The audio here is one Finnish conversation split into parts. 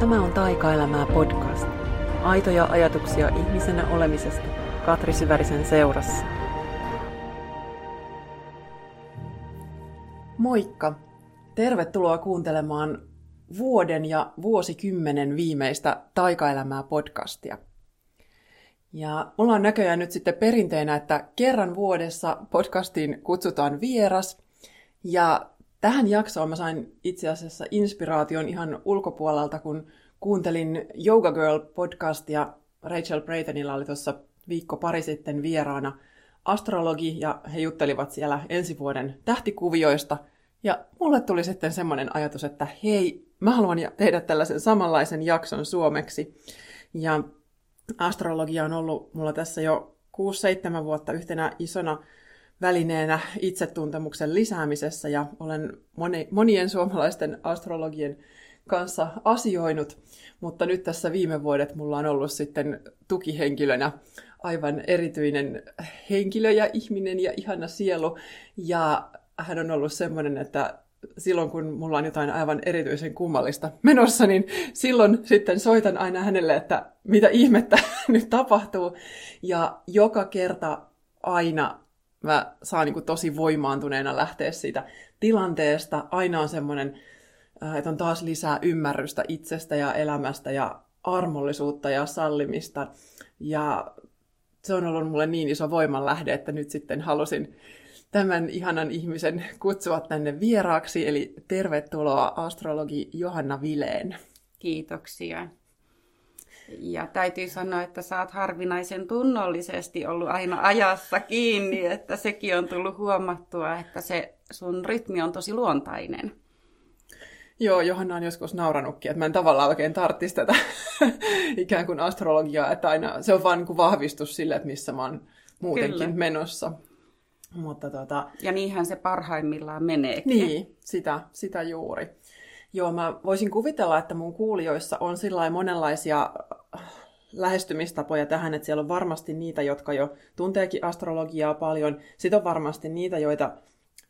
Tämä on Taikaelämää podcast. Aitoja ajatuksia ihmisenä olemisesta Katri Syvärisen seurassa. Moikka! Tervetuloa kuuntelemaan vuoden ja vuosikymmenen viimeistä Taikaelämää podcastia. Ja mulla on näköjään nyt sitten perinteenä, että kerran vuodessa podcastiin kutsutaan vieras. Ja tähän jaksoon mä sain itse asiassa inspiraation ihan ulkopuolelta, kun kuuntelin Yoga Girl podcastia. Rachel Braytonilla oli tuossa viikko pari sitten vieraana astrologi ja he juttelivat siellä ensi vuoden tähtikuvioista. Ja mulle tuli sitten semmoinen ajatus, että hei, mä haluan tehdä tällaisen samanlaisen jakson suomeksi. Ja astrologia on ollut mulla tässä jo 6-7 vuotta yhtenä isona välineenä itsetuntemuksen lisäämisessä ja olen moni, monien suomalaisten astrologien kanssa asioinut, mutta nyt tässä viime vuodet mulla on ollut sitten tukihenkilönä aivan erityinen henkilö ja ihminen ja ihana sielu. Ja hän on ollut semmoinen, että silloin kun mulla on jotain aivan erityisen kummallista menossa, niin silloin sitten soitan aina hänelle, että mitä ihmettä nyt tapahtuu. Ja joka kerta aina mä saan niin kuin tosi voimaantuneena lähteä siitä tilanteesta. Aina on semmoinen, äh, että on taas lisää ymmärrystä itsestä ja elämästä ja armollisuutta ja sallimista. Ja se on ollut mulle niin iso voimanlähde, että nyt sitten halusin tämän ihanan ihmisen kutsua tänne vieraaksi. Eli tervetuloa astrologi Johanna Vileen. Kiitoksia. Ja täytyy sanoa, että sä oot harvinaisen tunnollisesti ollut aina ajassa kiinni, että sekin on tullut huomattua, että se sun rytmi on tosi luontainen. Joo, Johanna on joskus nauranutkin, että mä en tavallaan oikein tarttisi tätä ikään kuin astrologiaa, että aina se on vaan niin kuin vahvistus sille, että missä mä oon muutenkin Kyllä. menossa. Mutta tota... Ja niinhän se parhaimmillaan menee. Niin, sitä, sitä juuri. Joo, mä voisin kuvitella, että mun kuulijoissa on sillä monenlaisia äh, lähestymistapoja tähän, että siellä on varmasti niitä, jotka jo tunteekin astrologiaa paljon. Sitten on varmasti niitä, joita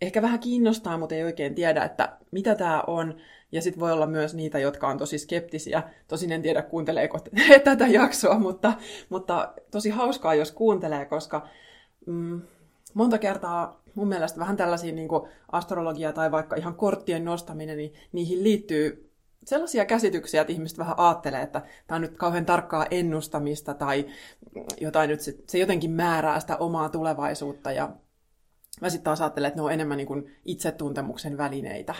ehkä vähän kiinnostaa, mutta ei oikein tiedä, että mitä tämä on. Ja sitten voi olla myös niitä, jotka on tosi skeptisiä. Tosin en tiedä, kuunteleeko tätä jaksoa, mutta, mutta tosi hauskaa, jos kuuntelee, koska mm, monta kertaa mun mielestä vähän tällaisia niin astrologia tai vaikka ihan korttien nostaminen, niin niihin liittyy sellaisia käsityksiä, että ihmiset vähän ajattelee, että tämä on nyt kauhean tarkkaa ennustamista tai jotain nyt, se, se jotenkin määrää sitä omaa tulevaisuutta ja mä sitten taas ajattelen, että ne on enemmän niin kuin itsetuntemuksen välineitä.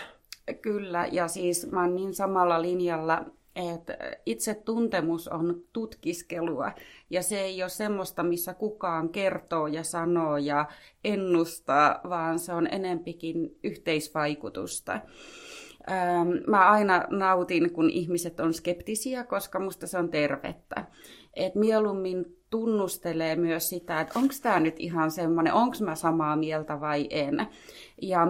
Kyllä, ja siis mä oon niin samalla linjalla, että itsetuntemus on tutkiskelua ja se ei ole semmoista, missä kukaan kertoo ja sanoo ja ennustaa, vaan se on enempikin yhteisvaikutusta. Ähm, mä aina nautin, kun ihmiset on skeptisiä, koska musta se on tervettä. Et mieluummin tunnustelee myös sitä, että onko tämä nyt ihan semmoinen, onko mä samaa mieltä vai en. Ja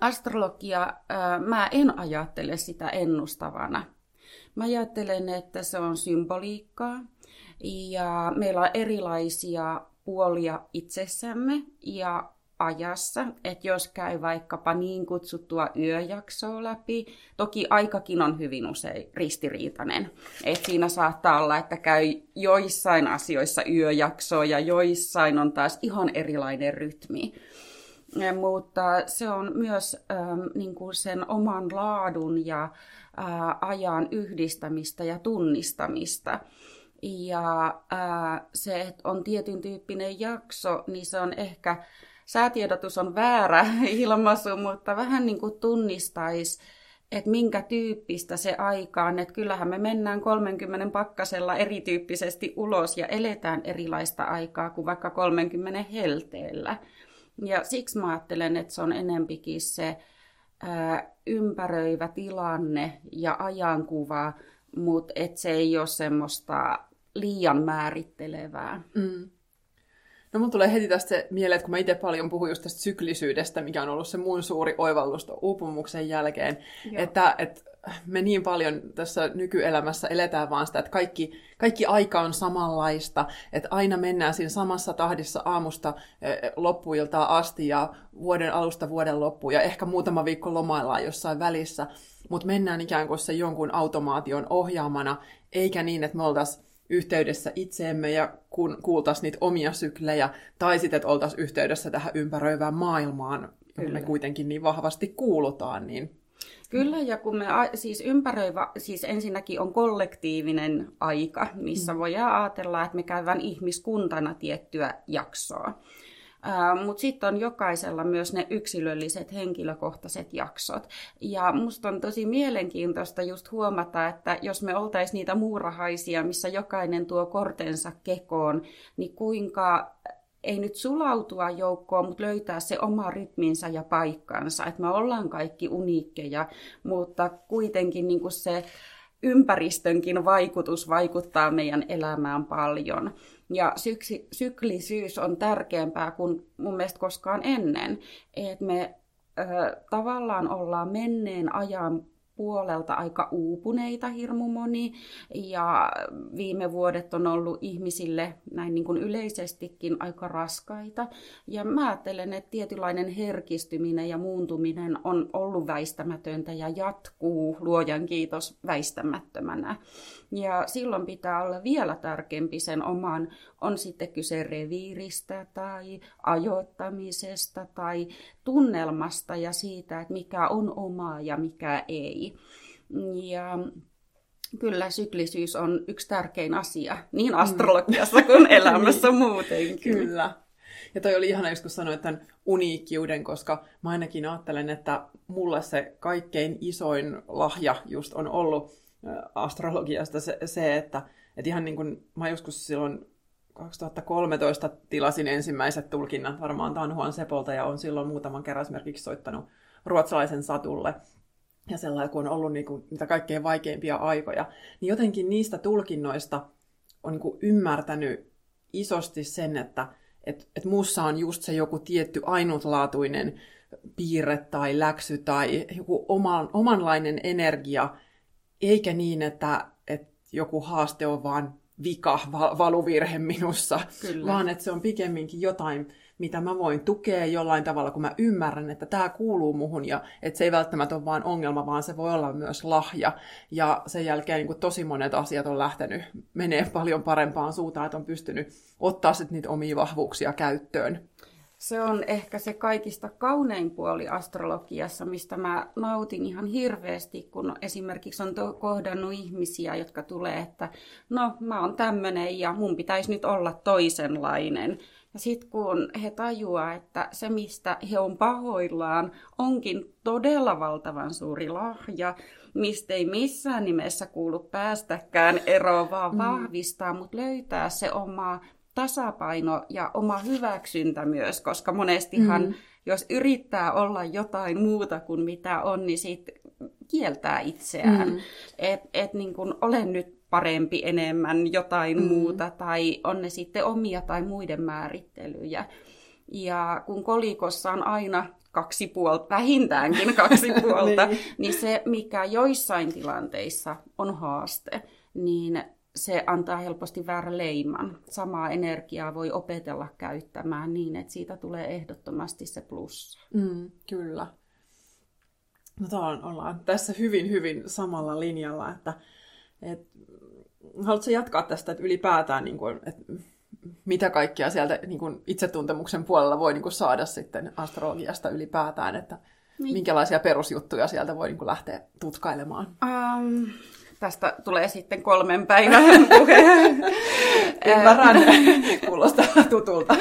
astrologia, äh, mä en ajattele sitä ennustavana. Mä ajattelen, että se on symboliikkaa ja meillä on erilaisia puolia itsessämme ja ajassa, että jos käy vaikkapa niin kutsuttua yöjaksoa läpi, toki aikakin on hyvin usein ristiriitainen. että siinä saattaa olla, että käy joissain asioissa yöjaksoa ja joissain on taas ihan erilainen rytmi. Mutta se on myös ähm, niin kuin sen oman laadun ja ajan yhdistämistä ja tunnistamista. Ja se, että on tietyn tyyppinen jakso, niin se on ehkä, säätiedotus on väärä ilmaisu, mutta vähän niin kuin tunnistaisi, että minkä tyyppistä se aika on. Että kyllähän me mennään 30 pakkasella erityyppisesti ulos ja eletään erilaista aikaa kuin vaikka 30 helteellä. Ja siksi mä ajattelen, että se on enempikin se ää, ympäröivä tilanne ja ajankuva, mutta et se ei ole semmoista liian määrittelevää. Mm. No mun tulee heti tästä mieleen, että kun mä itse paljon puhun just tästä syklisyydestä, mikä on ollut se mun suuri oivallus uupumuksen jälkeen, Joo. että, että me niin paljon tässä nykyelämässä eletään vaan sitä, että kaikki, kaikki aika on samanlaista, että aina mennään siinä samassa tahdissa aamusta loppuiltaan asti ja vuoden alusta vuoden loppuun ja ehkä muutama viikko lomaillaan jossain välissä, mutta mennään ikään kuin se jonkun automaation ohjaamana, eikä niin, että me oltaisiin yhteydessä itseemme ja kun kuultaisiin niitä omia syklejä, tai sitten, että oltaisiin yhteydessä tähän ympäröivään maailmaan, johon me kuitenkin niin vahvasti kuulutaan, niin Kyllä, ja kun me siis ympäröivä, siis ensinnäkin on kollektiivinen aika, missä mm. voidaan ajatella, että me käydään ihmiskuntana tiettyä jaksoa. Mutta sitten on jokaisella myös ne yksilölliset henkilökohtaiset jaksot. Ja musta on tosi mielenkiintoista just huomata, että jos me oltaisiin niitä muurahaisia, missä jokainen tuo kortensa kekoon, niin kuinka ei nyt sulautua joukkoon, mutta löytää se oma rytminsä ja paikkansa. Että me ollaan kaikki uniikkeja, mutta kuitenkin niin kuin se ympäristönkin vaikutus vaikuttaa meidän elämään paljon. Ja syksi, syklisyys on tärkeämpää kuin mun mielestä koskaan ennen. Että me ö, tavallaan ollaan menneen ajan puolelta aika uupuneita hirmu moni, ja viime vuodet on ollut ihmisille näin niin kuin yleisestikin aika raskaita. Ja mä ajattelen, että tietynlainen herkistyminen ja muuntuminen on ollut väistämätöntä ja jatkuu, luojan kiitos, väistämättömänä. Ja silloin pitää olla vielä tärkeämpi sen oman, on sitten kyse reviiristä tai ajoittamisesta tai tunnelmasta ja siitä, että mikä on omaa ja mikä ei. Ja kyllä syklisyys on yksi tärkein asia, niin astrologiassa kuin elämässä muutenkin. Kyllä. Ja toi oli ihana just kun sanoit tämän uniikkiuden, koska mä ainakin ajattelen, että mulle se kaikkein isoin lahja just on ollut astrologiasta se, se että, että ihan niin kuin mä joskus silloin 2013 tilasin ensimmäiset tulkinnat. Varmaan Tanhuan Sepolta ja on silloin muutaman kerran esimerkiksi soittanut ruotsalaisen satulle. Ja sellainen, kun on ollut niin kuin, mitä kaikkein vaikeimpia aikoja, niin jotenkin niistä tulkinnoista on niin kuin ymmärtänyt isosti sen, että et, et muussa on just se joku tietty ainutlaatuinen piirre tai läksy tai joku oman, omanlainen energia, eikä niin, että, että joku haaste on vaan vika, valuvirhe minussa, Kyllä. vaan että se on pikemminkin jotain, mitä mä voin tukea jollain tavalla, kun mä ymmärrän, että tämä kuuluu muhun ja että se ei välttämättä ole vain ongelma, vaan se voi olla myös lahja. Ja sen jälkeen niin kuin tosi monet asiat on lähtenyt menee paljon parempaan suuntaan, että on pystynyt ottaa sitten niitä omia vahvuuksia käyttöön. Se on ehkä se kaikista kaunein puoli astrologiassa, mistä mä nautin ihan hirveästi, kun esimerkiksi on to- kohdannut ihmisiä, jotka tulee, että no mä oon tämmönen ja mun pitäisi nyt olla toisenlainen. Ja sitten kun he tajuaa, että se mistä he on pahoillaan onkin todella valtavan suuri lahja, mistä ei missään nimessä kuulu päästäkään eroon, vaan mm. vahvistaa, mutta löytää se oma tasapaino ja oma hyväksyntä myös, koska monestihan mm. jos yrittää olla jotain muuta kuin mitä on, niin siitä kieltää itseään. Mm. Että et niin olen nyt parempi enemmän jotain mm. muuta, tai on ne sitten omia tai muiden määrittelyjä. Ja kun kolikossa on aina kaksi puolta, vähintäänkin kaksi puolta, niin. niin se, mikä joissain tilanteissa on haaste, niin se antaa helposti väärän leiman. Samaa energiaa voi opetella käyttämään niin, että siitä tulee ehdottomasti se plussa. Mm, kyllä. No on, ollaan tässä hyvin, hyvin samalla linjalla, että, että haluatko jatkaa tästä, että ylipäätään, niin kuin, että mitä kaikkea sieltä niin kuin itsetuntemuksen puolella voi niin kuin saada sitten astrologiasta ylipäätään, että niin. minkälaisia perusjuttuja sieltä voi niin kuin lähteä tutkailemaan? Um, Tästä tulee sitten kolmen päivän puhe. Ymmärrän, kuulostaa tutulta.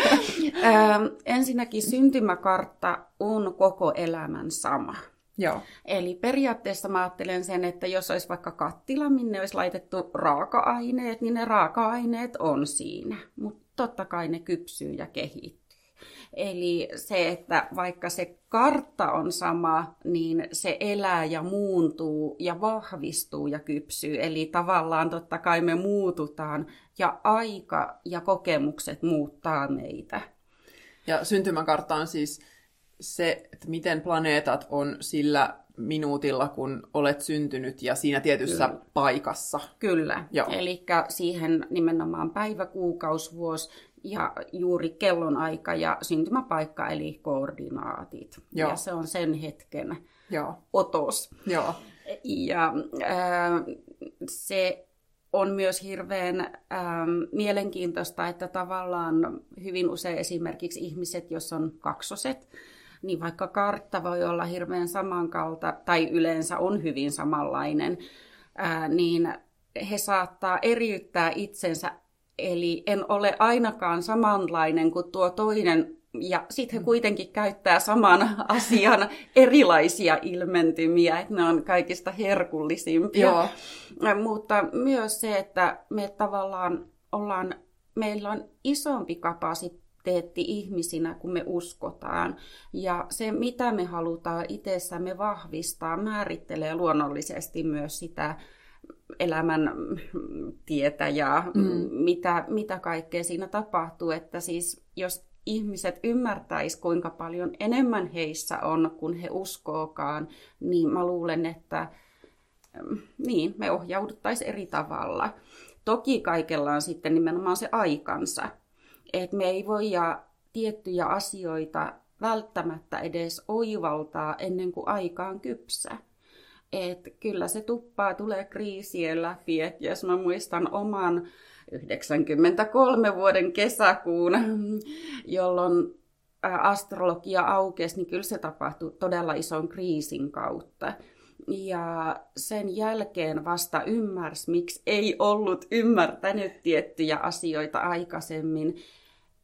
Ensinnäkin syntymäkartta on koko elämän sama. Joo. Eli periaatteessa mä ajattelen sen, että jos olisi vaikka kattila, minne olisi laitettu raaka-aineet, niin ne raaka-aineet on siinä. Mutta totta kai ne kypsyy ja kehittyy. Eli se, että vaikka se kartta on sama, niin se elää ja muuntuu ja vahvistuu ja kypsyy. Eli tavallaan totta kai me muututaan ja aika ja kokemukset muuttaa meitä. Ja syntymäkartta on siis se, että miten planeetat on sillä minuutilla, kun olet syntynyt ja siinä tietyssä Kyllä. paikassa. Kyllä, eli siihen nimenomaan päivä, kuukaus, vuosi ja juuri kellonaika ja syntymäpaikka eli koordinaatit. Joo. Ja se on sen hetken Joo. otos. Joo. Ja äh, se on myös hirveän ähm, mielenkiintoista, että tavallaan hyvin usein esimerkiksi ihmiset, jos on kaksoset, niin vaikka kartta voi olla hirveän samankalta, tai yleensä on hyvin samanlainen, ää, niin he saattaa eriyttää itsensä, eli en ole ainakaan samanlainen kuin tuo toinen, ja sitten he kuitenkin käyttää saman asian erilaisia ilmentymiä, että ne on kaikista herkullisimpia. Joo. Mutta myös se, että me tavallaan ollaan, meillä on isompi kapasiteetti ihmisinä, kun me uskotaan. Ja se, mitä me halutaan itsessämme vahvistaa, määrittelee luonnollisesti myös sitä elämän tietä ja mm. mitä, mitä kaikkea siinä tapahtuu. Että siis jos ihmiset ymmärtäis, kuinka paljon enemmän heissä on, kun he uskookaan, niin mä luulen, että niin, me ohjauduttaisiin eri tavalla. Toki kaikella on sitten nimenomaan se aikansa että me ei voi ja tiettyjä asioita välttämättä edes oivaltaa ennen kuin aikaan kypsä. Et kyllä se tuppaa tulee kriisien läpi, että jos mä muistan oman 93 vuoden kesäkuun, jolloin astrologia aukesi, niin kyllä se tapahtui todella ison kriisin kautta. Ja sen jälkeen vasta ymmärsi, miksi ei ollut ymmärtänyt tiettyjä asioita aikaisemmin.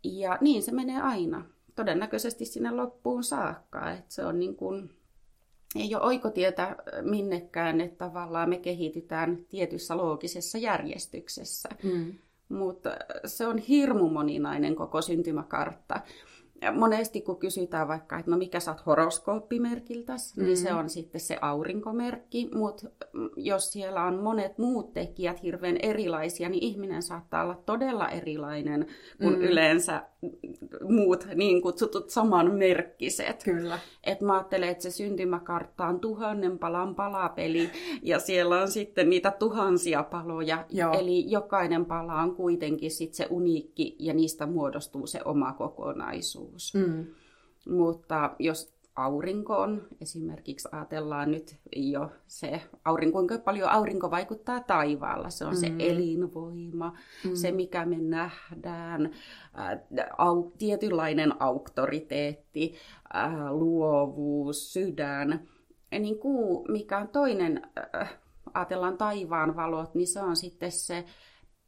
Ja niin se menee aina, todennäköisesti sinne loppuun saakka. Että se on niin kuin, ei ole oikotietä minnekään, että tavallaan me kehitytään tietyssä loogisessa järjestyksessä. Mm. Mutta se on hirmu moninainen koko syntymäkartta monesti kun kysytään vaikka, että no mikä sä oot horoskooppimerkiltäs, mm. niin se mm. on sitten se aurinkomerkki, mutta jos siellä on monet muut tekijät hirveän erilaisia, niin ihminen saattaa olla todella erilainen kuin mm. yleensä muut niin kutsutut samanmerkkiset. Kyllä. Et mä ajattelen, että se syntymäkartta on tuhannen palan palapeli ja siellä on sitten niitä tuhansia paloja. Joo. Eli jokainen pala on kuitenkin sitten se uniikki ja niistä muodostuu se oma kokonaisuus. Mm. Mutta jos aurinko on. Esimerkiksi ajatellaan nyt jo se, aurinko, kuinka paljon aurinko vaikuttaa taivaalla. Se on mm. se elinvoima, mm. se mikä me nähdään, äh, au, tietynlainen auktoriteetti, äh, luovuus, sydän. Ja niin kuu, mikä on toinen, äh, ajatellaan taivaan valot, niin se on sitten se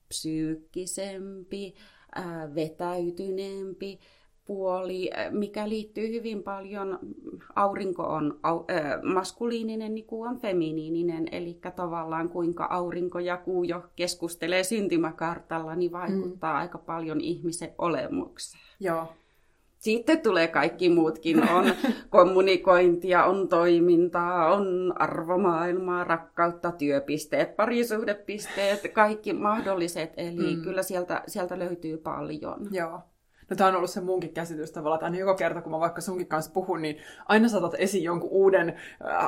psyykkisempi, äh, vetäytyneempi, puoli, äh, mikä liittyy hyvin paljon, aurinko on au, äh, maskuliininen, niin kuu on feminiininen, eli tavallaan kuinka aurinko ja kuu jo keskustelee syntymäkartalla, niin vaikuttaa mm. aika paljon ihmisen olemukseen. Joo. Sitten tulee kaikki muutkin. On kommunikointia, on toimintaa, on arvomaailmaa, rakkautta, työpisteet, parisuhdepisteet, kaikki mahdolliset. Eli mm. kyllä sieltä, sieltä löytyy paljon. Joo. No tämä on ollut se munkin käsitys tavallaan, että aina joka kerta, kun mä vaikka sunkin kanssa puhun, niin aina saatat esiin jonkun uuden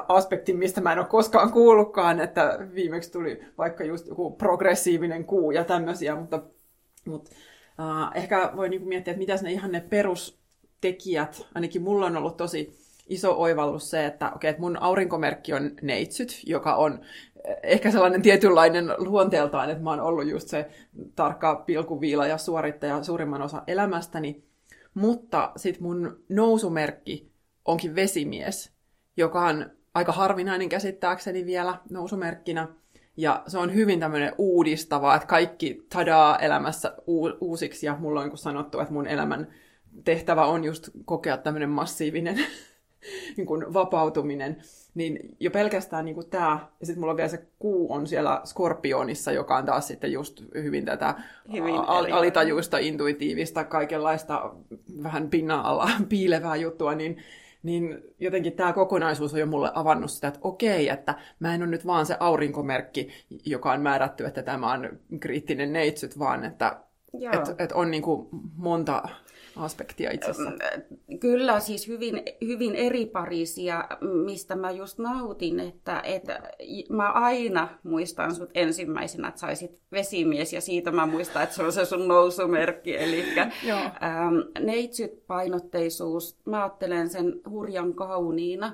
aspektin, mistä mä en ole koskaan kuullutkaan, että viimeksi tuli vaikka just joku progressiivinen kuu ja tämmöisiä, mutta, mutta uh, ehkä voi niinku miettiä, että mitä ne ihan ne perustekijät, ainakin mulla on ollut tosi iso oivallus se, että, okay, että mun aurinkomerkki on neitsyt, joka on ehkä sellainen tietynlainen luonteeltaan, että mä oon ollut just se tarkka pilkuviila ja suorittaja suurimman osa elämästäni. Mutta sitten mun nousumerkki onkin vesimies, joka on aika harvinainen käsittääkseni vielä nousumerkkinä. Ja se on hyvin tämmöinen uudistava, että kaikki tadaa elämässä uusiksi. Ja mulla on niin sanottu, että mun elämän tehtävä on just kokea tämmöinen massiivinen niin kuin vapautuminen niin jo pelkästään niin tämä, ja sitten mulla on vielä se kuu on siellä Skorpionissa, joka on taas sitten just hyvin tätä hyvin al- alitajuista, intuitiivista, kaikenlaista vähän pinnan alla piilevää juttua, niin, niin jotenkin tämä kokonaisuus on jo mulle avannut sitä, että okei, että mä en ole nyt vaan se aurinkomerkki, joka on määrätty, että tämä on kriittinen neitsyt, vaan että Että et on niin kuin monta aspektia itsessä. Kyllä, siis hyvin, hyvin eri parisia, mistä mä just nautin, että, että mä aina muistan sut ensimmäisenä, että saisit vesimies, ja siitä mä muistan, että se on se sun nousumerkki, eli ähm, neitsyt painotteisuus, mä ajattelen sen hurjan kauniina,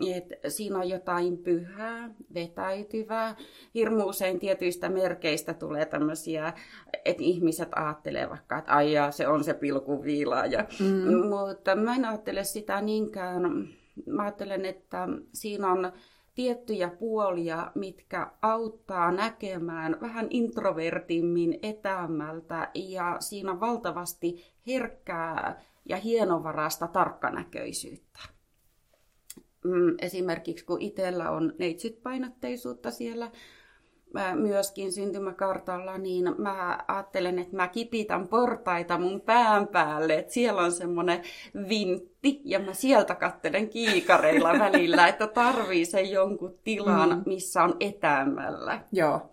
että siinä on jotain pyhää, vetäytyvää. Hirmu usein tietyistä merkeistä tulee tämmöisiä, että ihmiset ajattelee vaikka, että aijaa, se on se pilkuviila. Ja, mm. Mutta mä en ajattele sitä niinkään. Mä ajattelen, että siinä on tiettyjä puolia, mitkä auttaa näkemään vähän introvertimmin etäämältä ja siinä on valtavasti herkkää ja hienovarasta tarkkanäköisyyttä. Mm, esimerkiksi kun itsellä on neitsytpainotteisuutta siellä myöskin syntymäkartalla, niin mä ajattelen, että mä kipitän portaita mun pään päälle, että siellä on semmoinen vintti, ja mä sieltä kattelen kiikareilla välillä, että tarvii sen jonkun tilan, mm. missä on etäämällä. Joo.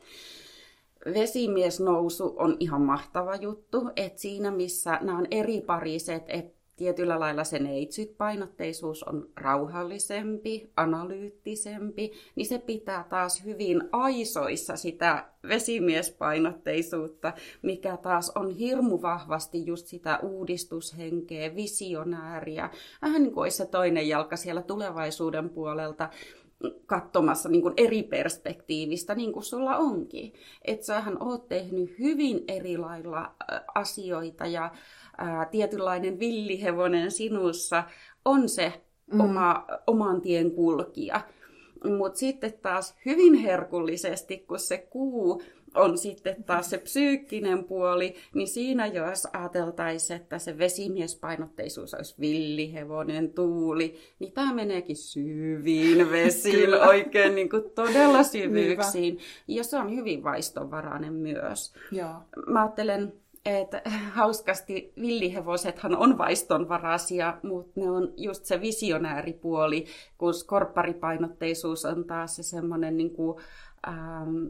Vesimiesnousu on ihan mahtava juttu, että siinä missä nämä on eri pariset, että tietyllä lailla se neitsyt-painotteisuus on rauhallisempi, analyyttisempi, niin se pitää taas hyvin aisoissa sitä vesimiespainotteisuutta, mikä taas on hirmu vahvasti just sitä uudistushenkeä, visionääriä. Vähän niin kuin olisi se toinen jalka siellä tulevaisuuden puolelta, katsomassa niin kuin eri perspektiivistä, niin kuin sulla onkin. Että sähän oot tehnyt hyvin eri lailla asioita ja ää, tietynlainen villihevonen sinussa on se mm. oma, oman tien kulkija. Mutta sitten taas hyvin herkullisesti, kun se kuu on sitten taas se psyykkinen puoli, niin siinä jos ajateltaisiin, että se vesimiespainotteisuus olisi villihevonen, tuuli, niin tämä meneekin syviin vesiin, oikein niin kuin todella syvyyksiin. Ja se on hyvin vaistonvarainen myös. Joo. Mä ajattelen, että hauskasti villihevosethan on vaistonvaraisia, mutta ne on just se visionääripuoli, kun skorpparipainotteisuus on taas se semmoinen niin kuin, ähm,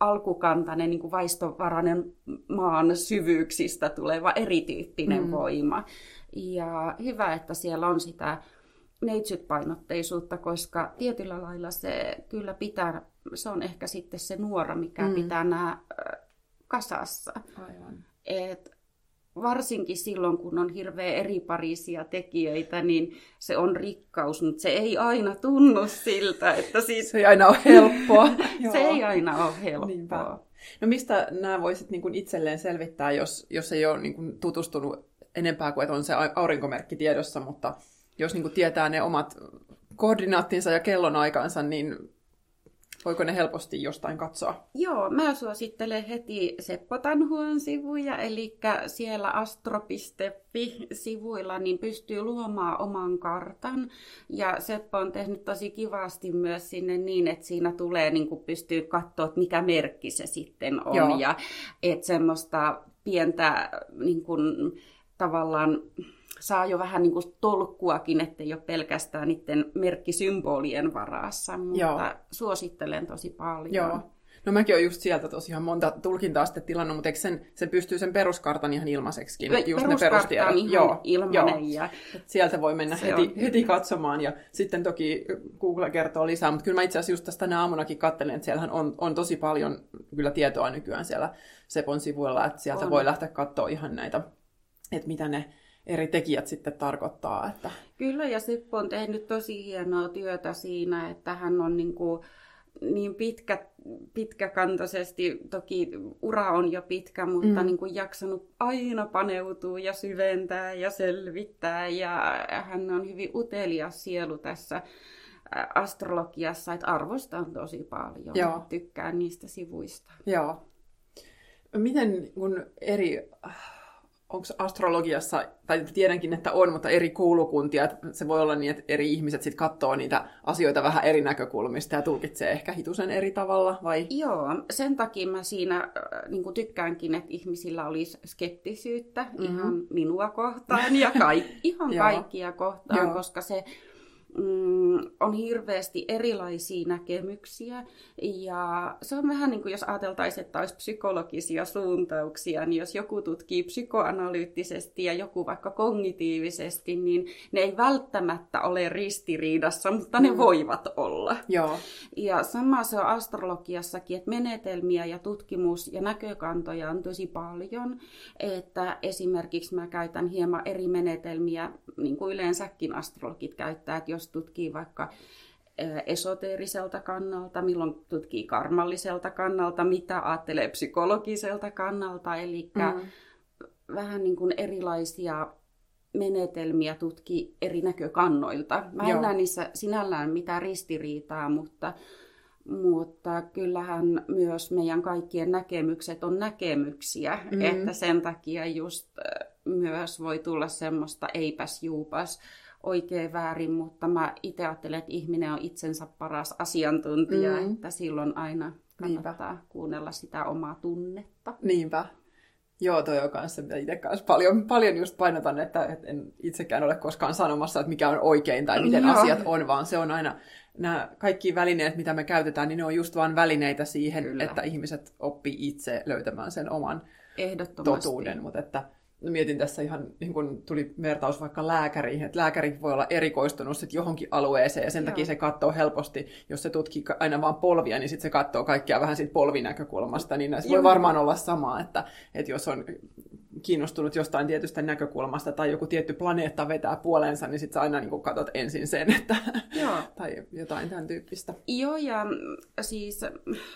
alkukantainen niin kuin vaistovarainen maan syvyyksistä tuleva erityyppinen mm. voima. Ja hyvä, että siellä on sitä neitsyt-painotteisuutta, koska tietyllä lailla se kyllä pitää, se on ehkä sitten se nuora, mikä mm. pitää nämä kasassa. Aivan. Et varsinkin silloin, kun on hirveän eriparisia tekijöitä, niin se on rikkaus, mutta se ei aina tunnu siltä, että siitä... Se ei aina ole helppoa. se ei aina ole helppoa. Niinpä. No mistä nämä voisit niin kuin itselleen selvittää, jos, jos ei ole niin kuin tutustunut enempää kuin, että on se aurinkomerkki tiedossa, mutta jos niin kuin tietää ne omat koordinaattinsa ja kellonaikansa, niin Voiko ne helposti jostain katsoa? Joo, mä suosittelen heti Seppo Tanhuan sivuja, eli siellä astro.fi-sivuilla niin pystyy luomaan oman kartan. Ja Seppo on tehnyt tosi kivasti myös sinne niin, että siinä tulee, niin kuin pystyy katsoa, että mikä merkki se sitten on. Joo. Ja että semmoista pientä niin kuin, tavallaan saa jo vähän niin kuin tolkkuakin, ettei ole pelkästään niiden merkkisymbolien varassa, mutta Joo. suosittelen tosi paljon. Joo. No mäkin olen just sieltä tosiaan monta tulkintaa sitten tilannut, mutta eikö sen, se pystyy sen peruskartan ihan ilmaiseksikin? Just ne perustiedot. ihan Joo, ilmanen. Joo. Ja... sieltä voi mennä heti, on... heti katsomaan ja sitten toki Google kertoo lisää, mutta kyllä mä itse asiassa just tästä tänä aamunakin katselen, että siellähän on, on tosi paljon kyllä tietoa nykyään siellä Sepon sivuilla, että sieltä on. voi lähteä katsoa ihan näitä, että mitä ne eri tekijät sitten tarkoittaa. Että... Kyllä, ja Seppo on tehnyt tosi hienoa työtä siinä, että hän on niin, kuin niin pitkä, pitkäkantoisesti, toki ura on jo pitkä, mutta mm. niin kuin jaksanut aina paneutua ja syventää ja selvittää, ja hän on hyvin utelias sielu tässä astrologiassa, että arvostan tosi paljon. Joo. Tykkään niistä sivuista. Joo. Miten kun eri onko astrologiassa, tai tiedänkin, että on, mutta eri kuulukuntia, että se voi olla niin, että eri ihmiset sitten katsoo niitä asioita vähän eri näkökulmista ja tulkitsee ehkä hitusen eri tavalla, vai? Joo, sen takia mä siinä äh, niin tykkäänkin, että ihmisillä olisi skeptisyyttä mm-hmm. ihan minua kohtaan ja kaik- ihan kaikkia kohtaan, koska se on hirveästi erilaisia näkemyksiä. Ja se on vähän niin kuin jos ajateltaisiin, että olisi psykologisia suuntauksia, niin jos joku tutkii psykoanalyyttisesti ja joku vaikka kognitiivisesti, niin ne ei välttämättä ole ristiriidassa, mutta ne mm. voivat olla. Joo. Ja sama se on astrologiassakin, että menetelmiä ja tutkimus ja näkökantoja on tosi paljon. Että esimerkiksi mä käytän hieman eri menetelmiä, niin kuin yleensäkin astrologit käyttää, että jos tutkii vaikka esoteeriselta kannalta, milloin tutkii karmalliselta kannalta, mitä ajattelee psykologiselta kannalta, eli mm. vähän niin kuin erilaisia menetelmiä tutki eri näkökannoilta. Mä en Joo. näe niissä sinällään mitään ristiriitaa, mutta, mutta kyllähän myös meidän kaikkien näkemykset on näkemyksiä, mm. että sen takia just myös voi tulla semmoista eipäs juupas oikein väärin, mutta mä itse ajattelen, että ihminen on itsensä paras asiantuntija, mm. että silloin aina kannattaa Niinpä. kuunnella sitä omaa tunnetta. Niinpä. Joo, toi on kanssa, mitä itse kanssa paljon, paljon just painotan, että, että en itsekään ole koskaan sanomassa, että mikä on oikein tai miten Joo. asiat on, vaan se on aina, nämä kaikki välineet, mitä me käytetään, niin ne on just vain välineitä siihen, Kyllä. että ihmiset oppii itse löytämään sen oman totuuden. Mutta että mietin tässä ihan, niin kun tuli vertaus vaikka lääkäriin, että lääkäri voi olla erikoistunut sit johonkin alueeseen ja sen Joo. takia se katsoo helposti, jos se tutkii aina vain polvia, niin sitten se katsoo kaikkia vähän siitä polvinäkökulmasta, niin näissä voi varmaan olla sama, että, että jos on kiinnostunut jostain tietystä näkökulmasta tai joku tietty planeetta vetää puoleensa, niin sitten sä aina niin katsot ensin sen, että, Joo. tai jotain tämän tyyppistä. Joo, ja siis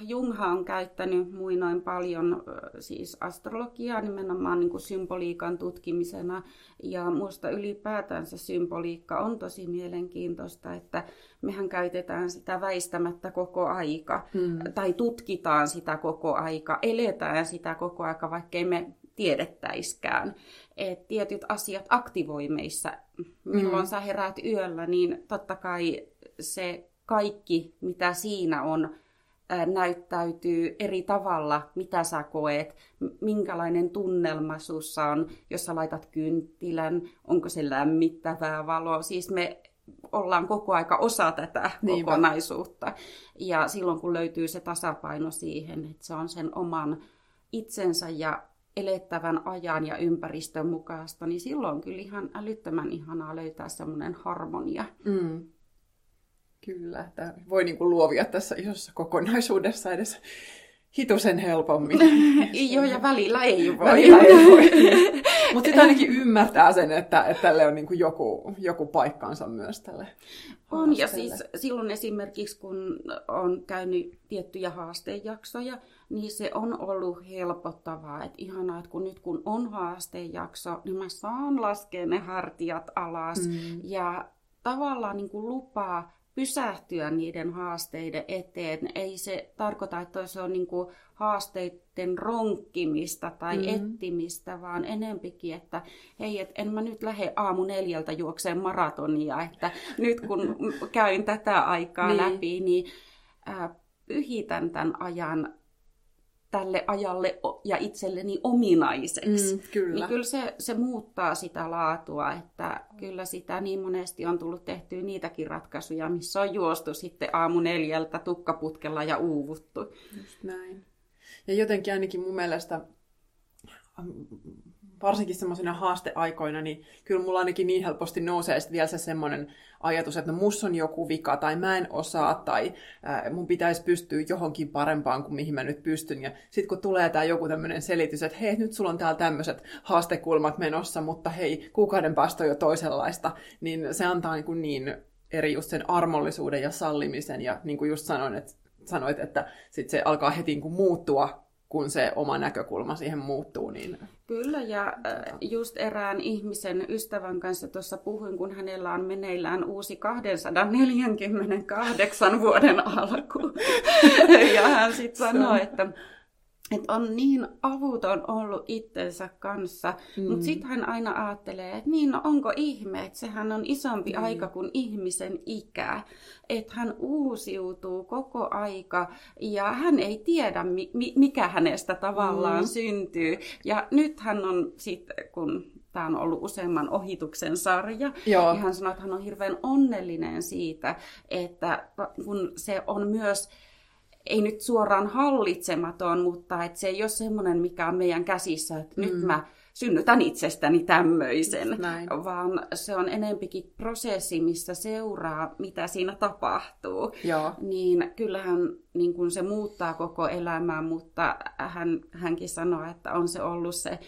Junghan on käyttänyt muinoin paljon siis astrologiaa nimenomaan niin kuin symboliikan tutkimisena, ja minusta ylipäätänsä symboliikka on tosi mielenkiintoista, että mehän käytetään sitä väistämättä koko aika, hmm. tai tutkitaan sitä koko aika, eletään sitä koko aika, vaikkei me tiedettäiskään. Et tietyt asiat aktivoi meissä. Milloin mm. sä heräät yöllä, niin totta kai se kaikki, mitä siinä on, näyttäytyy eri tavalla, mitä sä koet, minkälainen tunnelma sussa on, jos sä laitat kynttilän, onko se lämmittävää valoa. Siis me ollaan koko aika osa tätä Niinpä. kokonaisuutta. Ja silloin kun löytyy se tasapaino siihen, että se on sen oman itsensä ja elettävän ajan ja ympäristön mukaista, niin silloin on kyllä ihan älyttömän ihanaa löytää semmoinen harmonia. Mm. Kyllä, että voi niin kuin luovia tässä isossa kokonaisuudessa edes hitusen helpommin. Joo, ja välillä ei voi. Välillä ei voi. Mutta sitten ainakin ymmärtää sen, että, että tälle on niin kuin joku, joku paikkansa myös tälle On, ja siis silloin esimerkiksi kun on käynyt tiettyjä haastejaksoja, niin se on ollut helpottavaa. Että ihanaa, että kun nyt kun on haastejakso, niin mä saan laskea ne hartiat alas mm. ja tavallaan niin kuin lupaa pysähtyä niiden haasteiden eteen. Ei se tarkoita, että se on niin kuin haasteiden ronkkimista tai mm. ettimistä, vaan enempikin, että hei, et en mä nyt lähde aamu neljältä juokseen maratonia, että nyt kun käyn tätä aikaa niin. läpi, niin äh, pyhitän tämän ajan tälle ajalle ja itselleni ominaiseksi. Mm, kyllä. Niin kyllä se, se muuttaa sitä laatua, että kyllä sitä niin monesti on tullut tehtyä niitäkin ratkaisuja, missä on juostu sitten aamu neljältä tukkaputkella ja uuvuttu. Just näin. Ja jotenkin ainakin mun mielestä varsinkin semmoisina haasteaikoina, niin kyllä mulla ainakin niin helposti nousee sitten vielä se semmoinen ajatus, että no mus on joku vika, tai mä en osaa, tai mun pitäisi pystyä johonkin parempaan kuin mihin mä nyt pystyn. Ja sitten kun tulee tämä joku tämmöinen selitys, että hei, nyt sulla on täällä tämmöiset haastekulmat menossa, mutta hei, kuukauden päästä on jo toisenlaista, niin se antaa niin, kuin niin eri just sen armollisuuden ja sallimisen, ja niin kuin just sanoin, että sanoit, että sit se alkaa heti niin kuin muuttua kun se oma näkökulma siihen muuttuu. Niin... Kyllä, ja äh, just erään ihmisen ystävän kanssa tuossa puhuin, kun hänellä on meneillään uusi 248 vuoden alku. ja hän sitten sanoi, että että on niin avuton ollut itsensä kanssa, mm. mutta sitten hän aina ajattelee, että niin, no onko ihme, että sehän on isompi mm. aika kuin ihmisen ikä, että hän uusiutuu koko aika ja hän ei tiedä, mi- mikä hänestä tavallaan mm. syntyy. Ja nyt hän on sitten, kun tämä on ollut useamman ohituksen sarja. Joo. Ja hän sanoi, että hän on hirveän onnellinen siitä, että kun se on myös ei nyt suoraan hallitsematon, mutta että se ei ole semmoinen, mikä on meidän käsissä, että mm. nyt mä synnytän itsestäni tämmöisen, vaan se on enempikin prosessi, missä seuraa, mitä siinä tapahtuu. Joo. Niin kyllähän niin kun se muuttaa koko elämää, mutta hän, hänkin sanoi, että on se ollut se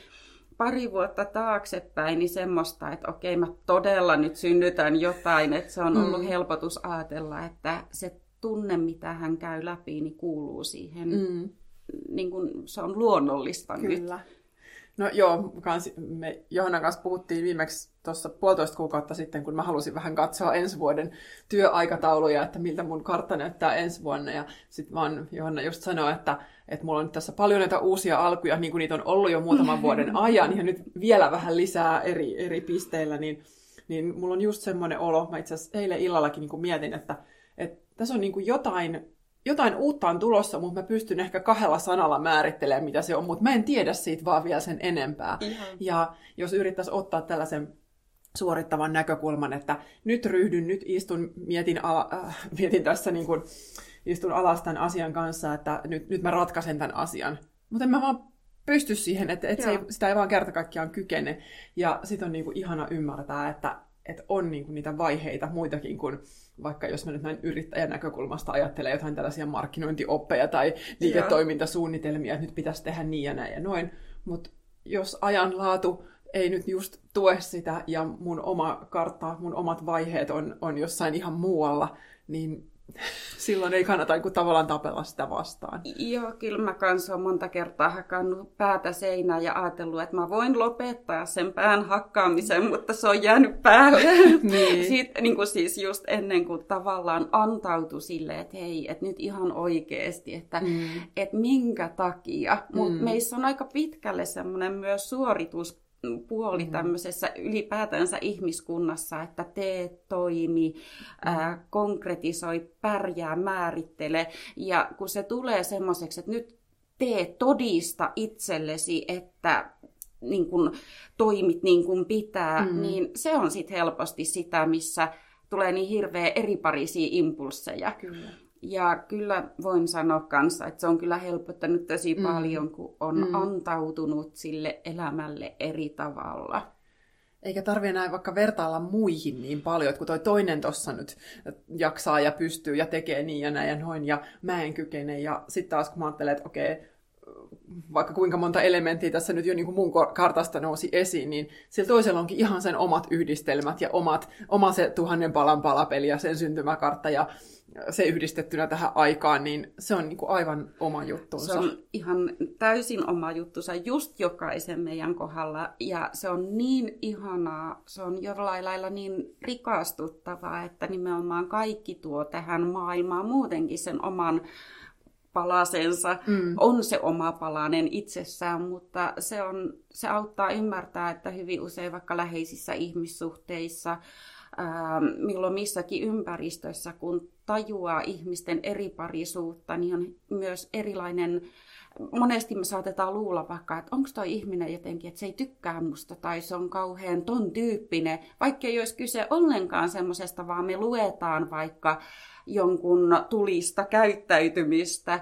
pari vuotta taaksepäin niin semmoista, että okei mä todella nyt synnytän jotain, että se on ollut mm. helpotus ajatella, että se tunne, mitä hän käy läpi, niin kuuluu siihen, mm. niin kuin se on luonnollista Kyllä. nyt. No joo, kans, me Johannan kanssa puhuttiin viimeksi tuossa puolitoista kuukautta sitten, kun mä halusin vähän katsoa ensi vuoden työaikatauluja, että miltä mun kartta näyttää ensi vuonna. Ja sitten vaan Johanna just sanoi, että, että mulla on nyt tässä paljon näitä uusia alkuja, niin kuin niitä on ollut jo muutaman vuoden ajan, ja nyt vielä vähän lisää eri, eri pisteillä, niin, niin mulla on just semmoinen olo, mä itse asiassa eilen illallakin niin mietin, että, että tässä on niin kuin jotain jotain uutta on tulossa, mutta mä pystyn ehkä kahdella sanalla määrittelemään, mitä se on, mutta mä en tiedä siitä vaan vielä sen enempää. Ihan. Ja jos yrittäisi ottaa tällaisen suorittavan näkökulman, että nyt ryhdyn, nyt istun, mietin, ala, äh, mietin tässä niin kuin, istun alas tämän asian kanssa, että nyt, nyt mä ratkaisen tämän asian. Mutta en mä vaan pysty siihen, että, että se ei, sitä ei vaan kerta kaikkiaan kykene. Ja sitten on niin kuin ihana ymmärtää, että, että on niin kuin niitä vaiheita muitakin kuin vaikka jos mä nyt näin yrittäjän näkökulmasta ajattelen jotain tällaisia markkinointioppeja tai liiketoimintasuunnitelmia, että nyt pitäisi tehdä niin ja näin ja noin, mutta jos ajanlaatu ei nyt just tue sitä ja mun oma kartta, mun omat vaiheet on, on jossain ihan muualla, niin silloin ei kannata kuin tavallaan tapella sitä vastaan. Joo, kyllä mä kanssa olen monta kertaa hakannut päätä seinään ja ajatellut, että mä voin lopettaa sen pään hakkaamisen, mutta se on jäänyt päälle. niin. Sitten niin kuin siis just ennen kuin tavallaan antautui sille, että hei, että nyt ihan oikeasti, että, mm. että minkä takia. Mutta mm. meissä on aika pitkälle semmoinen myös suoritus puoli mm. tämmöisessä ylipäätänsä ihmiskunnassa, että tee, toimi, mm. ää, konkretisoi, pärjää, määrittele. Ja kun se tulee semmoiseksi, että nyt tee, todista itsellesi, että niin kun, toimit niin kuin pitää, mm. niin se on sitten helposti sitä, missä tulee niin hirveä eriparisia impulseja. Kyllä. Ja kyllä voin sanoa kanssa, että se on kyllä helpottanut tosi mm. paljon, kun on mm. antautunut sille elämälle eri tavalla. Eikä tarvitse enää vaikka vertailla muihin niin paljon, että kun toi toinen tuossa nyt jaksaa ja pystyy ja tekee niin ja näin ja noin, ja mä en kykene. Ja sitten taas kun mä ajattelen, että okei, vaikka kuinka monta elementtiä tässä nyt jo niin kuin mun kartasta nousi esiin, niin sillä toisella onkin ihan sen omat yhdistelmät ja omat, oma se tuhannen palan palapeli ja sen syntymäkartta ja se yhdistettynä tähän aikaan, niin se on niin kuin aivan oma juttunsa. Se on ihan täysin oma juttunsa just jokaisen meidän kohdalla. Ja se on niin ihanaa, se on jollain lailla niin rikastuttavaa, että nimenomaan kaikki tuo tähän maailmaan muutenkin sen oman palasensa. Mm. On se oma palanen itsessään, mutta se, on, se auttaa ymmärtää, että hyvin usein vaikka läheisissä ihmissuhteissa, ää, milloin missäkin ympäristössä, kun tajuaa ihmisten eri parisuutta, niin on myös erilainen monesti me saatetaan luulla vaikka, että onko toi ihminen jotenkin, että se ei tykkää musta tai se on kauhean ton tyyppinen, vaikka ei olisi kyse ollenkaan semmoisesta, vaan me luetaan vaikka jonkun tulista käyttäytymistä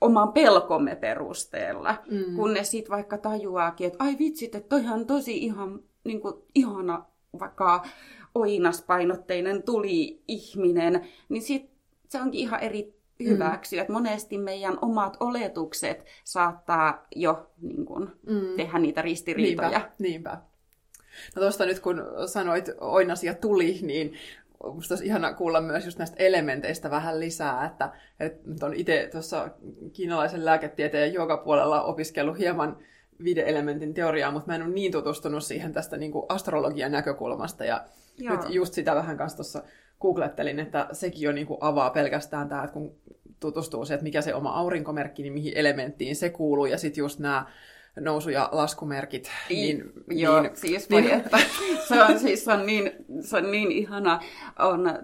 oman pelkomme perusteella, mm. kun ne sitten vaikka tajuaakin, että ai vitsit, että toihan on tosi ihan, niin kuin, ihana vaikka oinaspainotteinen tuli ihminen, niin sit se onkin ihan eri hyväksyä. Mm. monesti meidän omat oletukset saattaa jo niin kun, mm. tehdä niitä ristiriitoja. Niinpä, niinpä. No tuosta nyt kun sanoit oinas ja tuli, niin Musta olisi ihana kuulla myös just näistä elementeistä vähän lisää, että, että on itse tuossa kiinalaisen lääketieteen joka puolella opiskellut hieman viiden elementin teoriaa, mutta mä en ole niin tutustunut siihen tästä niin kuin astrologian näkökulmasta. Ja Joo. nyt just sitä vähän kanssa tuossa googlettelin, että sekin jo niin kuin avaa pelkästään tämä, että kun tutustuu se, että mikä se oma aurinkomerkki, niin mihin elementtiin se kuuluu, ja sitten just nämä nousu- ja laskumerkit. Niin, Joo, niin, siis voi, niin, että se on, siis on niin, se on niin ihana. On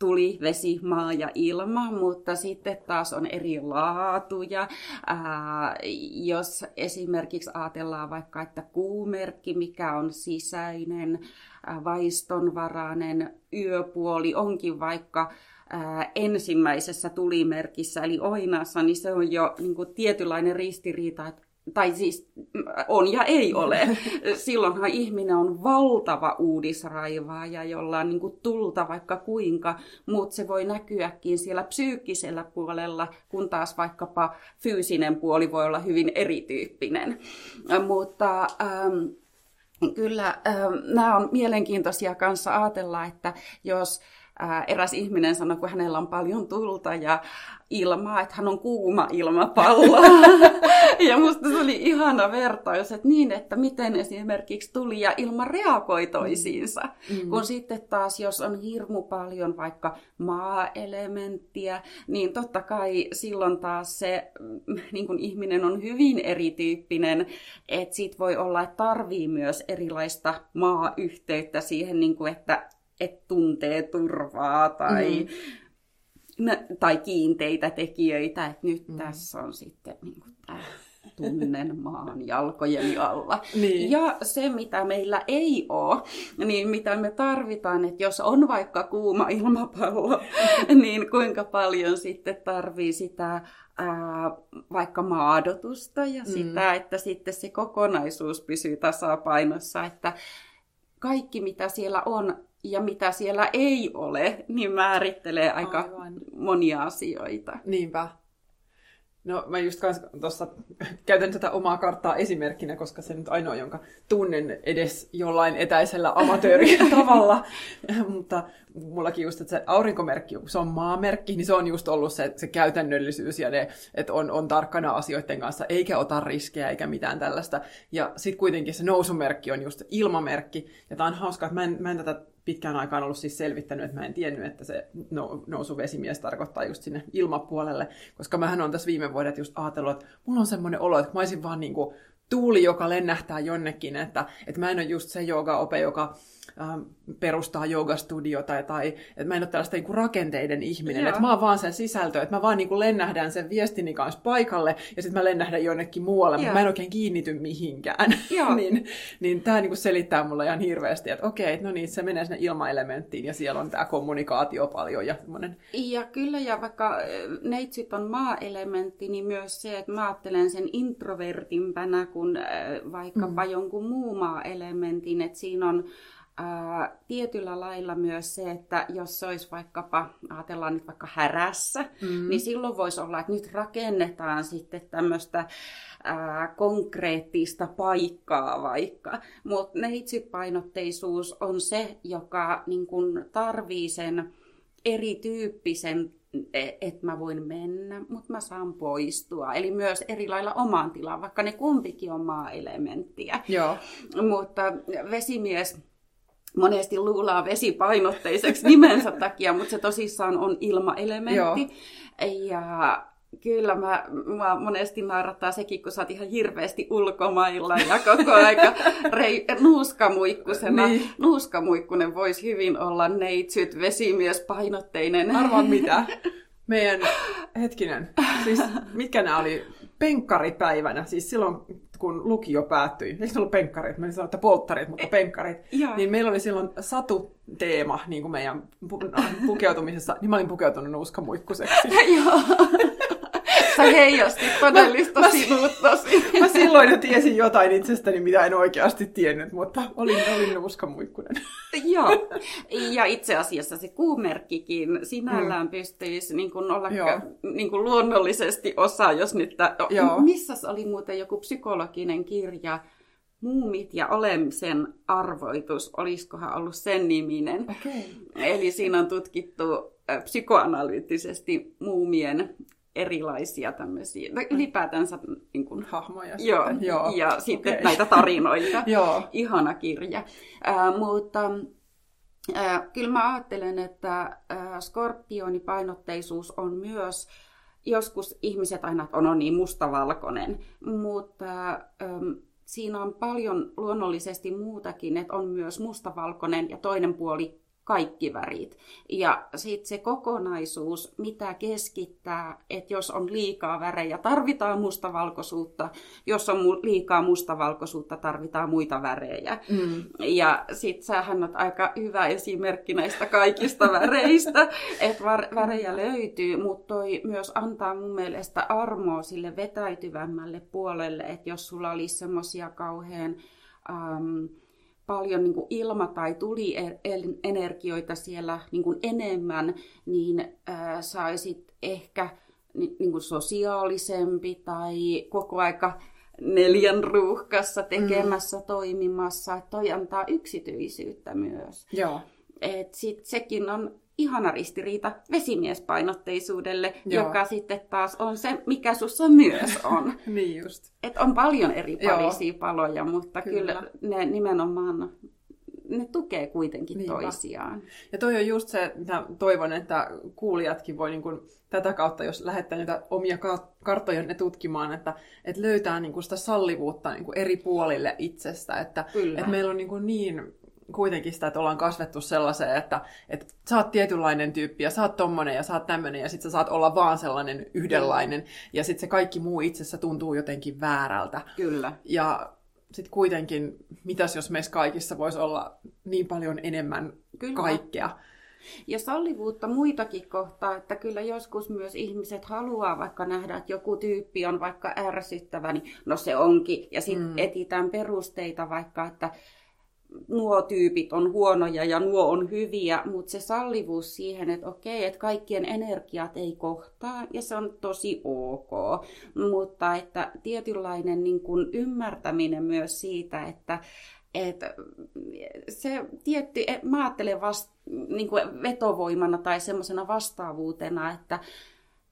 tuli, vesi, maa ja ilma, mutta sitten taas on eri laatuja. Ää, jos esimerkiksi ajatellaan vaikka, että kuumerkki, mikä on sisäinen, ää, vaistonvarainen, yöpuoli onkin vaikka ää, ensimmäisessä tulimerkissä, eli oinassa, niin se on jo niin kuin, tietynlainen ristiriita, että tai siis on ja ei ole. Silloinhan ihminen on valtava uudisraivaaja, jolla on niin kuin tulta vaikka kuinka, mutta se voi näkyäkin siellä psyykkisellä puolella, kun taas vaikkapa fyysinen puoli voi olla hyvin erityyppinen. Mutta ähm, kyllä ähm, nämä on mielenkiintoisia kanssa ajatella, että jos eräs ihminen sanoi, kun hänellä on paljon tulta ja ilmaa, että hän on kuuma ilmapallo. ja musta se oli ihana vertaus, että niin, että miten esimerkiksi tuli ja ilma reagoi toisiinsa. Mm. Kun sitten taas, jos on hirmu paljon vaikka maa-elementtiä, niin totta kai silloin taas se mm, niin kun ihminen on hyvin erityyppinen, että sit voi olla, että tarvii myös erilaista maa-yhteyttä siihen, niin kuin, että et tuntee turvaa tai, mm. tai kiinteitä tekijöitä, että nyt mm. tässä on sitten niin kuin tämä tunnen maan jalkojen alla. Niin. Ja se, mitä meillä ei ole, niin mitä me tarvitaan, että jos on vaikka kuuma ilmapallo, niin kuinka paljon sitten tarvii sitä ää, vaikka maadotusta ja mm. sitä, että sitten se kokonaisuus pysyy tasapainossa, että kaikki mitä siellä on, ja mitä siellä ei ole, niin määrittelee aika Aivan. monia asioita. Niinpä. No mä just tuossa käytän tätä omaa karttaa esimerkkinä, koska se nyt ainoa, jonka tunnen edes jollain etäisellä amatöörin tavalla. Mutta mullakin just, että se aurinkomerkki, se on maamerkki, niin se on just ollut se, se käytännöllisyys ja ne, että on, on tarkkana asioiden kanssa, eikä ota riskejä eikä mitään tällaista. Ja sitten kuitenkin se nousumerkki on just ilmamerkki. Ja tämä on hauskaa, että mä en, mä en tätä pitkään aikaan ollut siis selvittänyt, että mä en tiennyt, että se nousu vesimies tarkoittaa just sinne ilmapuolelle, koska mähän on tässä viime vuodet just ajatellut, että mulla on semmoinen olo, että mä olisin vaan niin kuin tuuli, joka lennähtää jonnekin, että, että mä en ole just se ope, joka Ähm, perustaa joogastudiota tai että mä en ole tällaista niin rakenteiden ihminen, että mä oon vaan sen sisältö, että mä vaan niin kuin lennähdän sen viestini kanssa paikalle ja sitten mä lennähdän jonnekin muualle, mutta mä en oikein kiinnity mihinkään. niin, niin tämä niin kuin selittää mulle ihan hirveästi, että okei, no niin, se menee sinne ilmaelementtiin ja siellä on tämä kommunikaatio paljon ja semmoinen. Ja kyllä, ja vaikka neitsyt on maa-elementti, niin myös se, että mä ajattelen sen introvertimpänä kuin vaikkapa mm. jonkun muu maa-elementin, että siinä on ää, tietyllä lailla myös se, että jos se olisi vaikkapa, ajatellaan nyt vaikka härässä, mm. niin silloin voisi olla, että nyt rakennetaan sitten tämmöistä ää, konkreettista paikkaa vaikka. Mutta neitsypainotteisuus on se, joka niin kun tarvii sen erityyppisen e, että mä voin mennä, mutta mä saan poistua. Eli myös eri lailla omaan tilaan, vaikka ne kumpikin on maa-elementtiä. Joo. Mutta vesimies monesti luulaa vesipainotteiseksi nimensä takia, mutta se tosissaan on ilmaelementti. Joo. Ja Kyllä, mä, mä monesti naurattaa sekin, kun sä oot ihan hirveästi ulkomailla ja koko aika rei, nuuskamuikkusena. Niin. Nuuskamuikkunen voisi hyvin olla neitsyt, vesimies, painotteinen. Arvaa mitä? Meidän, hetkinen, siis mitkä nämä oli? Penkkaripäivänä, siis silloin kun lukio päättyi, eikö se ollut penkkarit? Mä sanoin, että polttarit, mutta penkkarit. Ja. Niin meillä oli silloin satu-teema niin kuin meidän pukeutumisessa, niin mä olin pukeutunut nuuskamuikkuseksi. Joo. Sä heijastit todellista mä, sinuuttasi. Mä silloin jo tiesin jotain itsestäni, mitä en oikeasti tiennyt, mutta olin, olin nuuskamuikkunen. Joo, ja itse asiassa se kuumerkkikin sinällään mm. pystyisi niin kuin olla niin kuin luonnollisesti osa, jos nyt... Joo. Missä oli muuten joku psykologinen kirja, Muumit ja olemisen arvoitus, olisikohan ollut sen niminen. Okay. Eli siinä on tutkittu psykoanalyyttisesti muumien erilaisia tämmöisiä, ylipäätänsä niin kuin, hahmoja. Joo, sitten. joo. ja okay. sitten näitä tarinoita. joo. Ihana kirja. Äh, mutta äh, kyllä mä ajattelen, että äh, skorpionipainotteisuus on myös joskus ihmiset aina on, on niin mustavalkoinen, mutta ähm, siinä on paljon luonnollisesti muutakin, että on myös mustavalkoinen ja toinen puoli kaikki värit. Ja sitten se kokonaisuus, mitä keskittää, että jos on liikaa värejä, tarvitaan mustavalkoisuutta. Jos on liikaa mustavalkoisuutta, tarvitaan muita värejä. Mm. Ja sitten sähän on aika hyvä esimerkki näistä kaikista väreistä, että värejä löytyy, mutta toi myös antaa mun mielestä armoa sille vetäytyvämmälle puolelle, että jos sulla olisi semmoisia kauhean... Um, paljon niin kuin ilma- tai tulienergioita siellä niin kuin enemmän, niin ää, saisit ehkä niin, kuin sosiaalisempi tai koko aika neljän ruuhkassa tekemässä, mm. toimimassa. Että toi antaa yksityisyyttä myös. Joo. Et sit sekin on ihana ristiriita vesimiespainotteisuudelle, Joo. joka sitten taas on se, mikä sussa myös on. niin just. Et on paljon eri parisia paloja, mutta kyllä. kyllä ne nimenomaan ne tukee kuitenkin Niinpä. toisiaan. Ja toi on just se, mitä toivon, että kuulijatkin voi niin kuin, tätä kautta, jos lähettää niitä omia karttoja ne tutkimaan, että, että löytää niin kuin sitä sallivuutta niin kuin eri puolille itsestä. Että, että meillä on niin, kuin niin kuitenkin sitä, että ollaan kasvettu sellaiseen, että, että sä oot tietynlainen tyyppi ja sä oot tommonen ja sä oot tämmönen ja sit sä saat olla vaan sellainen yhdenlainen ja sit se kaikki muu itsessä tuntuu jotenkin väärältä. Kyllä. Ja sitten kuitenkin, mitäs jos meissä kaikissa voisi olla niin paljon enemmän Kyllä. kaikkea. Ja sallivuutta muitakin kohtaa, että kyllä joskus myös ihmiset haluaa vaikka nähdä, että joku tyyppi on vaikka ärsyttävä, niin no se onkin. Ja sitten mm. etitään perusteita vaikka, että nuo tyypit on huonoja ja nuo on hyviä, mutta se sallivuus siihen, että okei, että kaikkien energiat ei kohtaa ja se on tosi ok, mutta että tietynlainen niin kuin ymmärtäminen myös siitä, että että se tietty, mä ajattelen vast, niin kuin vetovoimana tai semmoisena vastaavuutena, että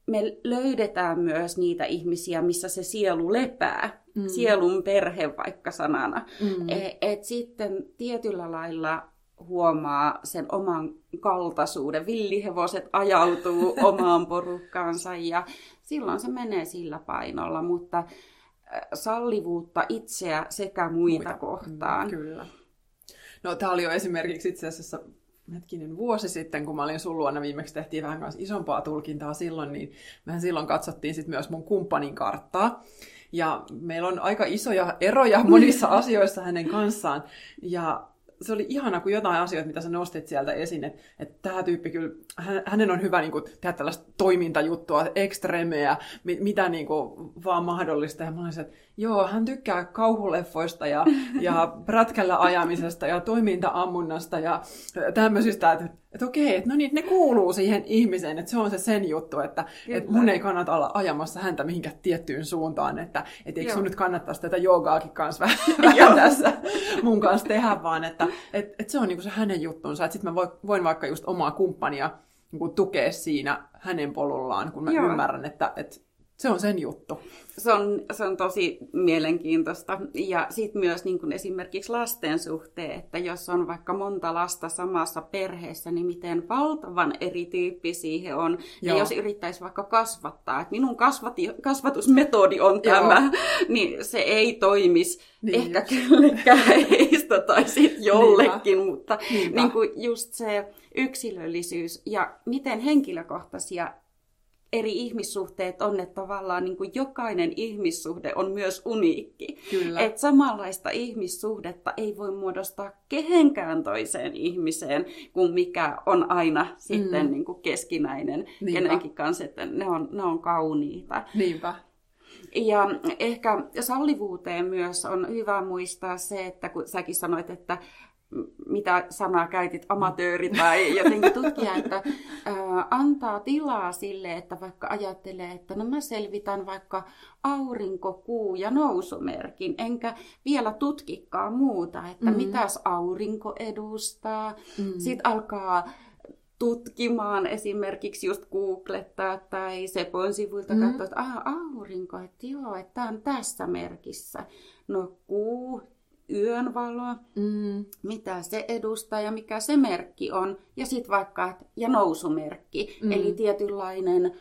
me löydetään myös niitä ihmisiä, missä se sielu lepää, mm. sielun perhe vaikka sanana. Mm. Et, et sitten tietyllä lailla huomaa sen oman kaltaisuuden. Villihevoset ajautuu omaan porukkaansa ja silloin se menee sillä painolla, mutta äh, sallivuutta itseä sekä muita, muita. kohtaan. Mm, kyllä. No tämä oli jo esimerkiksi itse asiassa hetkinen vuosi sitten, kun mä olin sun luona, viimeksi tehtiin vähän kanssa isompaa tulkintaa silloin, niin mehän silloin katsottiin sitten myös mun kumppanin karttaa. Ja meillä on aika isoja eroja monissa asioissa hänen kanssaan. Ja se oli ihana, kun jotain asioita, mitä sä nostit sieltä esiin, että, että tämä tyyppi kyllä, hänen on hyvä niin kuin, tehdä tällaista toimintajuttua, ekstremeä, mitä niin kuin, vaan mahdollista. Ja mä olisin, että joo, hän tykkää kauhuleffoista ja, ja prätkällä ajamisesta ja toimintaammunnasta ja tämmöisistä, että, että okei, että no niin, ne kuuluu siihen ihmiseen, että se on se sen juttu, että, että mun ei kannata olla ajamassa häntä mihinkään tiettyyn suuntaan, että, että eikö sun nyt kannattaisi tätä joogaakin kanssa vähän tässä mun kanssa tehdä, vaan että, että, että se on niin se hänen juttunsa, että sitten mä voin vaikka just omaa kumppania niin tukea siinä hänen polullaan, kun mä Joo. ymmärrän, että, että se on sen juttu. Se on, se on tosi mielenkiintoista. Ja sitten myös niin kuin esimerkiksi lasten suhteen, että jos on vaikka monta lasta samassa perheessä, niin miten valtavan erityyppisiä he on. Joo. Ja jos yrittäisi vaikka kasvattaa, että minun kasvati, kasvatusmetodi on tämä, Joo. niin se ei toimisi niin ehkä kellekään heistä tai sitten jollekin, Niinpä. mutta Niinpä. Niin kuin just se yksilöllisyys ja miten henkilökohtaisia eri ihmissuhteet on, että tavallaan niin kuin jokainen ihmissuhde on myös uniikki. Kyllä. Et samanlaista ihmissuhdetta ei voi muodostaa kehenkään toiseen ihmiseen, kuin mikä on aina mm. sitten niin kuin keskinäinen Niinpä. kenenkin kanssa, että ne on, ne on kauniita. Niinpä. Ja ehkä sallivuuteen myös on hyvä muistaa se, että kun säkin sanoit, että mitä sanaa käytit, amatööri tai jotenkin tutkija, että ää, antaa tilaa sille, että vaikka ajattelee, että no mä selvitän vaikka aurinko, kuu ja nousumerkin, enkä vielä tutkikaan muuta, että mm. mitäs aurinko edustaa. Mm. Sitten alkaa tutkimaan, esimerkiksi just googlettaa tai Sepon sivuilta mm. katsoa, että ah, aurinko, että joo, että tämä on tässä merkissä. No kuu, yönvalo, mm. mitä se edustaa ja mikä se merkki on. Ja sitten vaikka, ja nousumerkki, mm. eli tietynlainen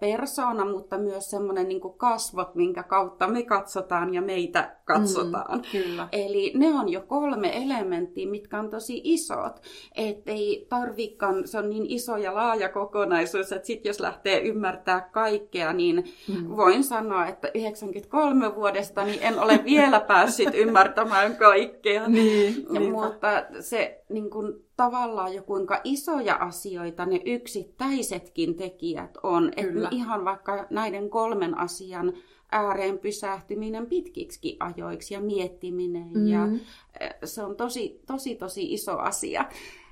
persona, mutta myös semmoinen niin kasvot, minkä kautta me katsotaan ja meitä katsotaan. Mm, kyllä. Eli ne on jo kolme elementtiä, mitkä on tosi isot. Että ei tarvikaan, se on niin iso ja laaja kokonaisuus, että sitten jos lähtee ymmärtää kaikkea, niin mm. voin sanoa, että 93 vuodesta niin en ole vielä päässyt ymmärtämään kaikkea. niin, Mutta se niin kuin, tavallaan jo kuinka isoja asioita ne yksittäisetkin tekijät on. Että ihan vaikka näiden kolmen asian ääreen pysähtyminen pitkiksi ajoiksi ja miettiminen. Mm-hmm. Ja eh, se on tosi, tosi, tosi iso asia.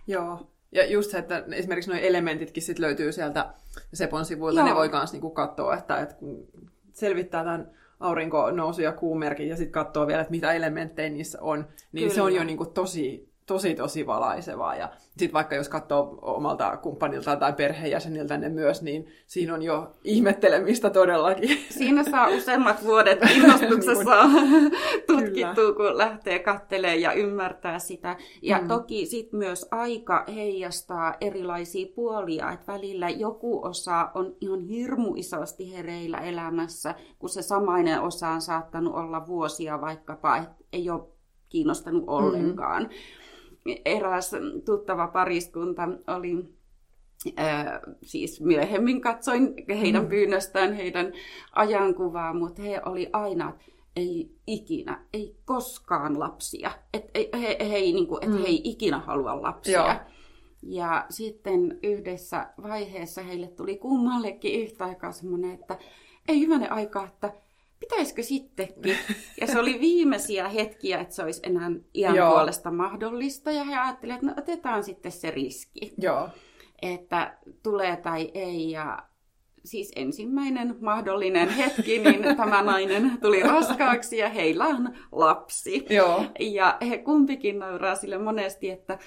Joo. Ja just se, että esimerkiksi nuo elementitkin sit löytyy sieltä Sepon sivuilta, Joo. ne voi myös niinku katsoa, että, että kun selvittää tämän aurinko nousu ja kuumerkin ja sitten katsoo vielä, että mitä elementtejä niissä on, niin Kyllä. se on jo niinku tosi tosi tosi valaisevaa. Ja sitten vaikka jos katsoo omalta kumppaniltaan tai perheenjäseniltä ne myös, niin siinä on jo ihmettelemistä todellakin. Siinä saa useammat vuodet innostuksessa tutkittua, kun lähtee kattelemaan ja ymmärtää sitä. Ja mm. toki sitten myös aika heijastaa erilaisia puolia, että välillä joku osa on ihan hirmu isosti hereillä elämässä, kun se samainen osa on saattanut olla vuosia vaikkapa, ei ole kiinnostanut ollenkaan. Mm eräs tuttava pariskunta oli Ää, siis myöhemmin katsoin heidän mm. pyynnöstään heidän ajankuvaa, mutta he oli aina, ei ikinä, ei koskaan lapsia. Et, he, he, he, niin kuin, et mm. he ei ikinä halua lapsia. Joo. Ja sitten yhdessä vaiheessa heille tuli kummallekin yhtä aikaa semmoinen, että ei hyvänen aika, että pitäisikö sittenkin? Ja se oli viimeisiä hetkiä, että se olisi enää iän Joo. puolesta mahdollista. Ja he ajattelivat, että no otetaan sitten se riski. Joo. Että tulee tai ei. Ja siis ensimmäinen mahdollinen hetki, niin tämä nainen tuli raskaaksi ja heillä on lapsi. Joo. Ja he kumpikin nauraa sille monesti, että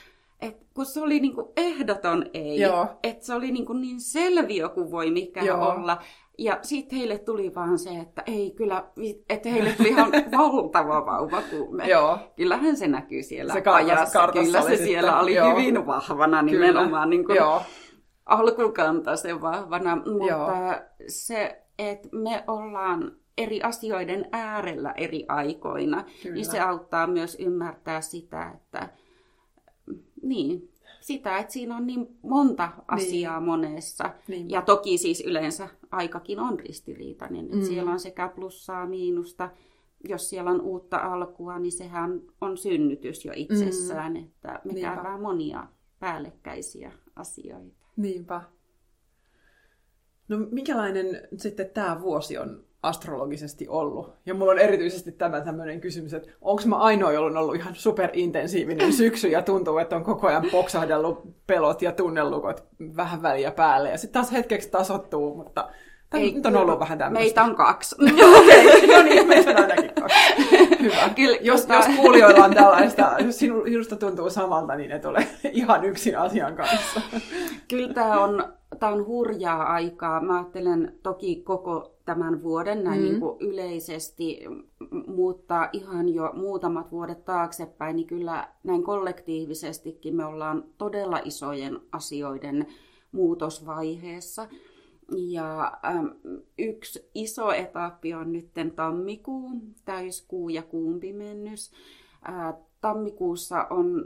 et kun se oli niinku ehdoton ei, että se oli niinku niin selviö kuin voi mikä Joo. olla, ja sitten heille tuli vaan se, että ei kyllä, että heille tuli ihan valtava vauvakuume. Joo. Kyllähän se näkyy siellä se ajassa. Kyllä se sitten. siellä oli Joo. hyvin vahvana nimenomaan niin kuin Joo. alkukantaisen vahvana. Mutta Joo. se, että me ollaan eri asioiden äärellä eri aikoina, Kyllä. niin se auttaa myös ymmärtää sitä, että niin, sitä, että siinä on niin monta asiaa niin. monessa. Niin. Ja toki siis yleensä aikakin on ristiriitainen. Mm. siellä on sekä plussaa, miinusta. Jos siellä on uutta alkua, niin sehän on synnytys jo itsessään. Mm. Että me Niinpä. käydään monia päällekkäisiä asioita. Niinpä. No minkälainen sitten tämä vuosi on astrologisesti ollut. Ja mulla on erityisesti tämä tämmöinen kysymys, että onko mä ainoa, jolla on ollut ihan superintensiivinen syksy ja tuntuu, että on koko ajan poksahdellut pelot ja tunnelukot vähän väliä päälle. Ja sitten taas hetkeksi tasottuu, mutta Ei, nyt on ollut vähän tämmöistä. Meitä on kaksi. Okei, no niin, meitä on ainakin kaksi. Hyvä. Kyllä, jos, tota... jos kuulijoilla on tällaista, jos sinusta tuntuu samalta, niin et ole ihan yksin asian kanssa. Kyllä tämä on, tämä on hurjaa aikaa. Mä ajattelen toki koko tämän vuoden näin mm. niin kuin yleisesti, mutta ihan jo muutamat vuodet taaksepäin, niin kyllä näin kollektiivisestikin me ollaan todella isojen asioiden muutosvaiheessa. Ja äm, yksi iso etappi on nyt tammikuu, täyskuu ja kuumpimennys. Ää, tammikuussa on,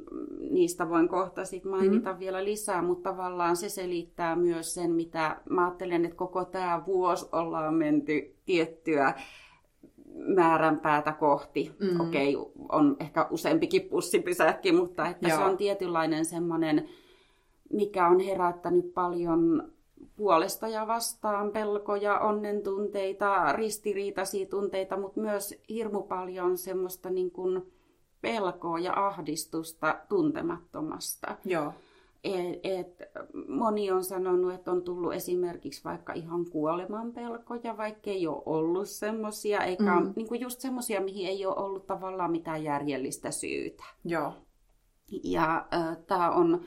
niistä voin kohta sit mainita mm. vielä lisää, mutta tavallaan se selittää myös sen, mitä mä ajattelen, että koko tämä vuosi ollaan menty tiettyä määränpäätä kohti. Mm. Okei, okay, on ehkä useampikin pussipysäkki, mutta että Joo. se on tietynlainen semmoinen, mikä on herättänyt paljon puolesta ja vastaan pelkoja, onnen tunteita, ristiriitaisia tunteita, mutta myös hirmu paljon semmoista niin kuin, pelkoa ja ahdistusta tuntemattomasta. Joo. Et, et, moni on sanonut, että on tullut esimerkiksi vaikka ihan kuoleman pelkoja, vaikka ei ole ollut semmoisia, eikä mm. niin kuin just semmoisia, mihin ei ole ollut tavallaan mitään järjellistä syytä. Joo. Ja äh, tämä on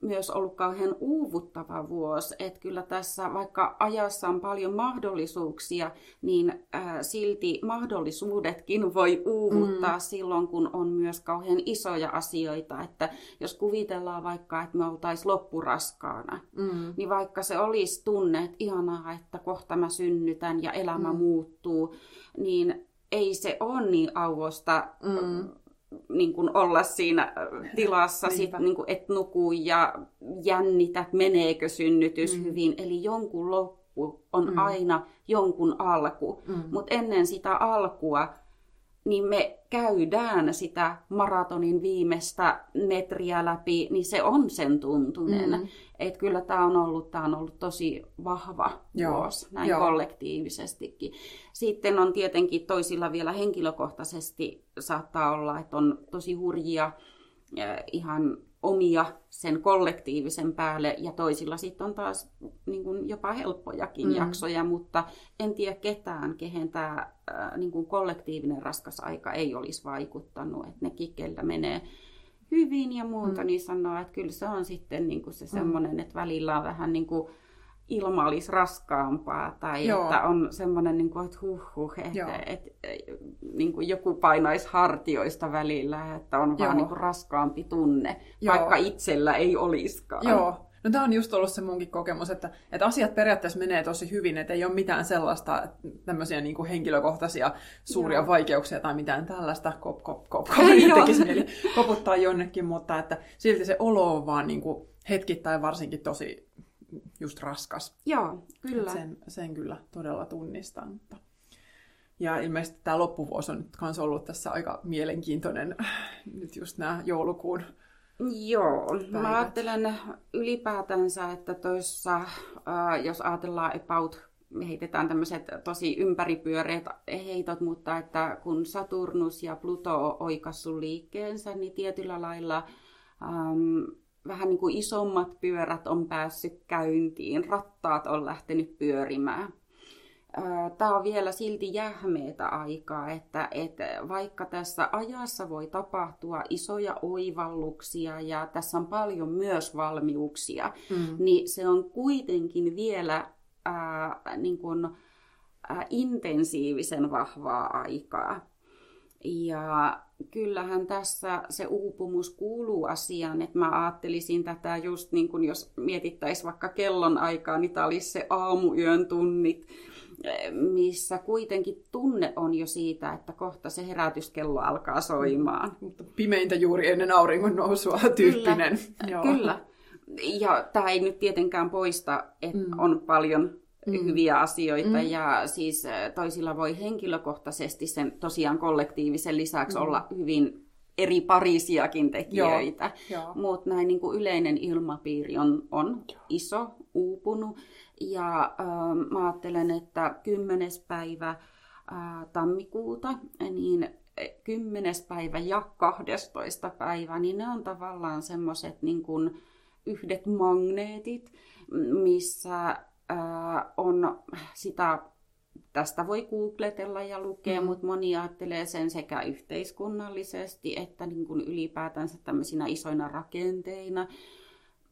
myös ollut kauhean uuvuttava vuosi. Että kyllä tässä, vaikka ajassa on paljon mahdollisuuksia, niin äh, silti mahdollisuudetkin voi uuvuttaa mm. silloin, kun on myös kauhean isoja asioita. Että jos kuvitellaan vaikka, että me oltaisiin loppuraskaana, mm. niin vaikka se olisi tunne, että ihanaa, että kohta mä synnytän ja elämä mm. muuttuu, niin ei se ole niin auosta mm niin kuin olla siinä äh, tilassa, sit, niin kuin et nuku ja jännität, meneekö synnytys mm. hyvin. Eli jonkun loppu on mm. aina jonkun alku. Mm. Mutta ennen sitä alkua niin me käydään sitä maratonin viimeistä metriä läpi, niin se on sen tuntunen. Mm. Että kyllä tämä on, ollut, tää on ollut tosi vahva Joo. vuosi, näin Joo. kollektiivisestikin. Sitten on tietenkin toisilla vielä henkilökohtaisesti saattaa olla, että on tosi hurjia ihan omia sen kollektiivisen päälle ja toisilla sitten on taas niin kuin jopa helppojakin mm. jaksoja, mutta en tiedä ketään, kehen tämä äh, niin kuin kollektiivinen raskas aika ei olisi vaikuttanut, että ne kikellä menee hyvin ja muuta, mm. niin sanoo, että kyllä se on sitten niin kuin se mm. semmoinen, että välillä on vähän niin kuin ilma olisi raskaampaa tai Joo. että on semmoinen, niin kuin, että huh huh, että, että, että niin kuin joku painaisi hartioista välillä, että on Joo. vaan niin kuin raskaampi tunne, Joo. vaikka itsellä ei olisikaan. Joo. No tämä on just ollut se munkin kokemus, että, että asiat periaatteessa menee tosi hyvin, että ei ole mitään sellaista tämmöisiä niin kuin henkilökohtaisia suuria Joo. vaikeuksia tai mitään tällaista, kop, kop, kop, kop tekisi mieli koputtaa jonnekin, mutta että silti se olo on vaan niin kuin hetkittäin varsinkin tosi just raskas. Joo, kyllä. sen, sen kyllä todella tunnistan. Mutta... Ja ilmeisesti tämä loppuvuosi on nyt myös ollut tässä aika mielenkiintoinen, nyt just nämä joulukuun Joo, päivät. mä ajattelen ylipäätänsä, että tuossa, äh, jos ajatellaan about, me heitetään tämmöiset tosi ympäripyöreät heitot, mutta että kun Saturnus ja Pluto on oikassu liikkeensä, niin tietyllä lailla ähm, vähän niin kuin isommat pyörät on päässyt käyntiin, rattaat on lähtenyt pyörimään. Tämä on vielä silti jähmeetä aikaa, että, että vaikka tässä ajassa voi tapahtua isoja oivalluksia ja tässä on paljon myös valmiuksia, mm. niin se on kuitenkin vielä ää, niin kuin, ää, intensiivisen vahvaa aikaa. Ja kyllähän tässä se uupumus kuuluu asiaan, että mä ajattelisin tätä just niin kuin jos mietittäisiin vaikka kellon aikaa, niin tämä olisi se aamuyön tunnit, missä kuitenkin tunne on jo siitä, että kohta se herätyskello alkaa soimaan. Mutta pimeintä juuri ennen auringon nousua tyyppinen. Kyllä, Joo. kyllä. Ja tämä ei nyt tietenkään poista, että mm. on paljon mm. hyviä asioita mm. ja siis toisilla voi henkilökohtaisesti sen tosiaan kollektiivisen lisäksi mm. olla hyvin eri parisiakin tekijöitä, mutta näin niin kuin yleinen ilmapiiri on, on iso, uupunut ja äh, mä ajattelen, että 10. päivä äh, tammikuuta, niin 10. päivä ja 12. päivä, niin ne on tavallaan semmoiset niin kuin yhdet magneetit, missä on sitä, tästä voi googletella ja lukea, mm. mutta moni ajattelee sen sekä yhteiskunnallisesti että niin kuin ylipäätänsä tämmöisinä isoina rakenteina.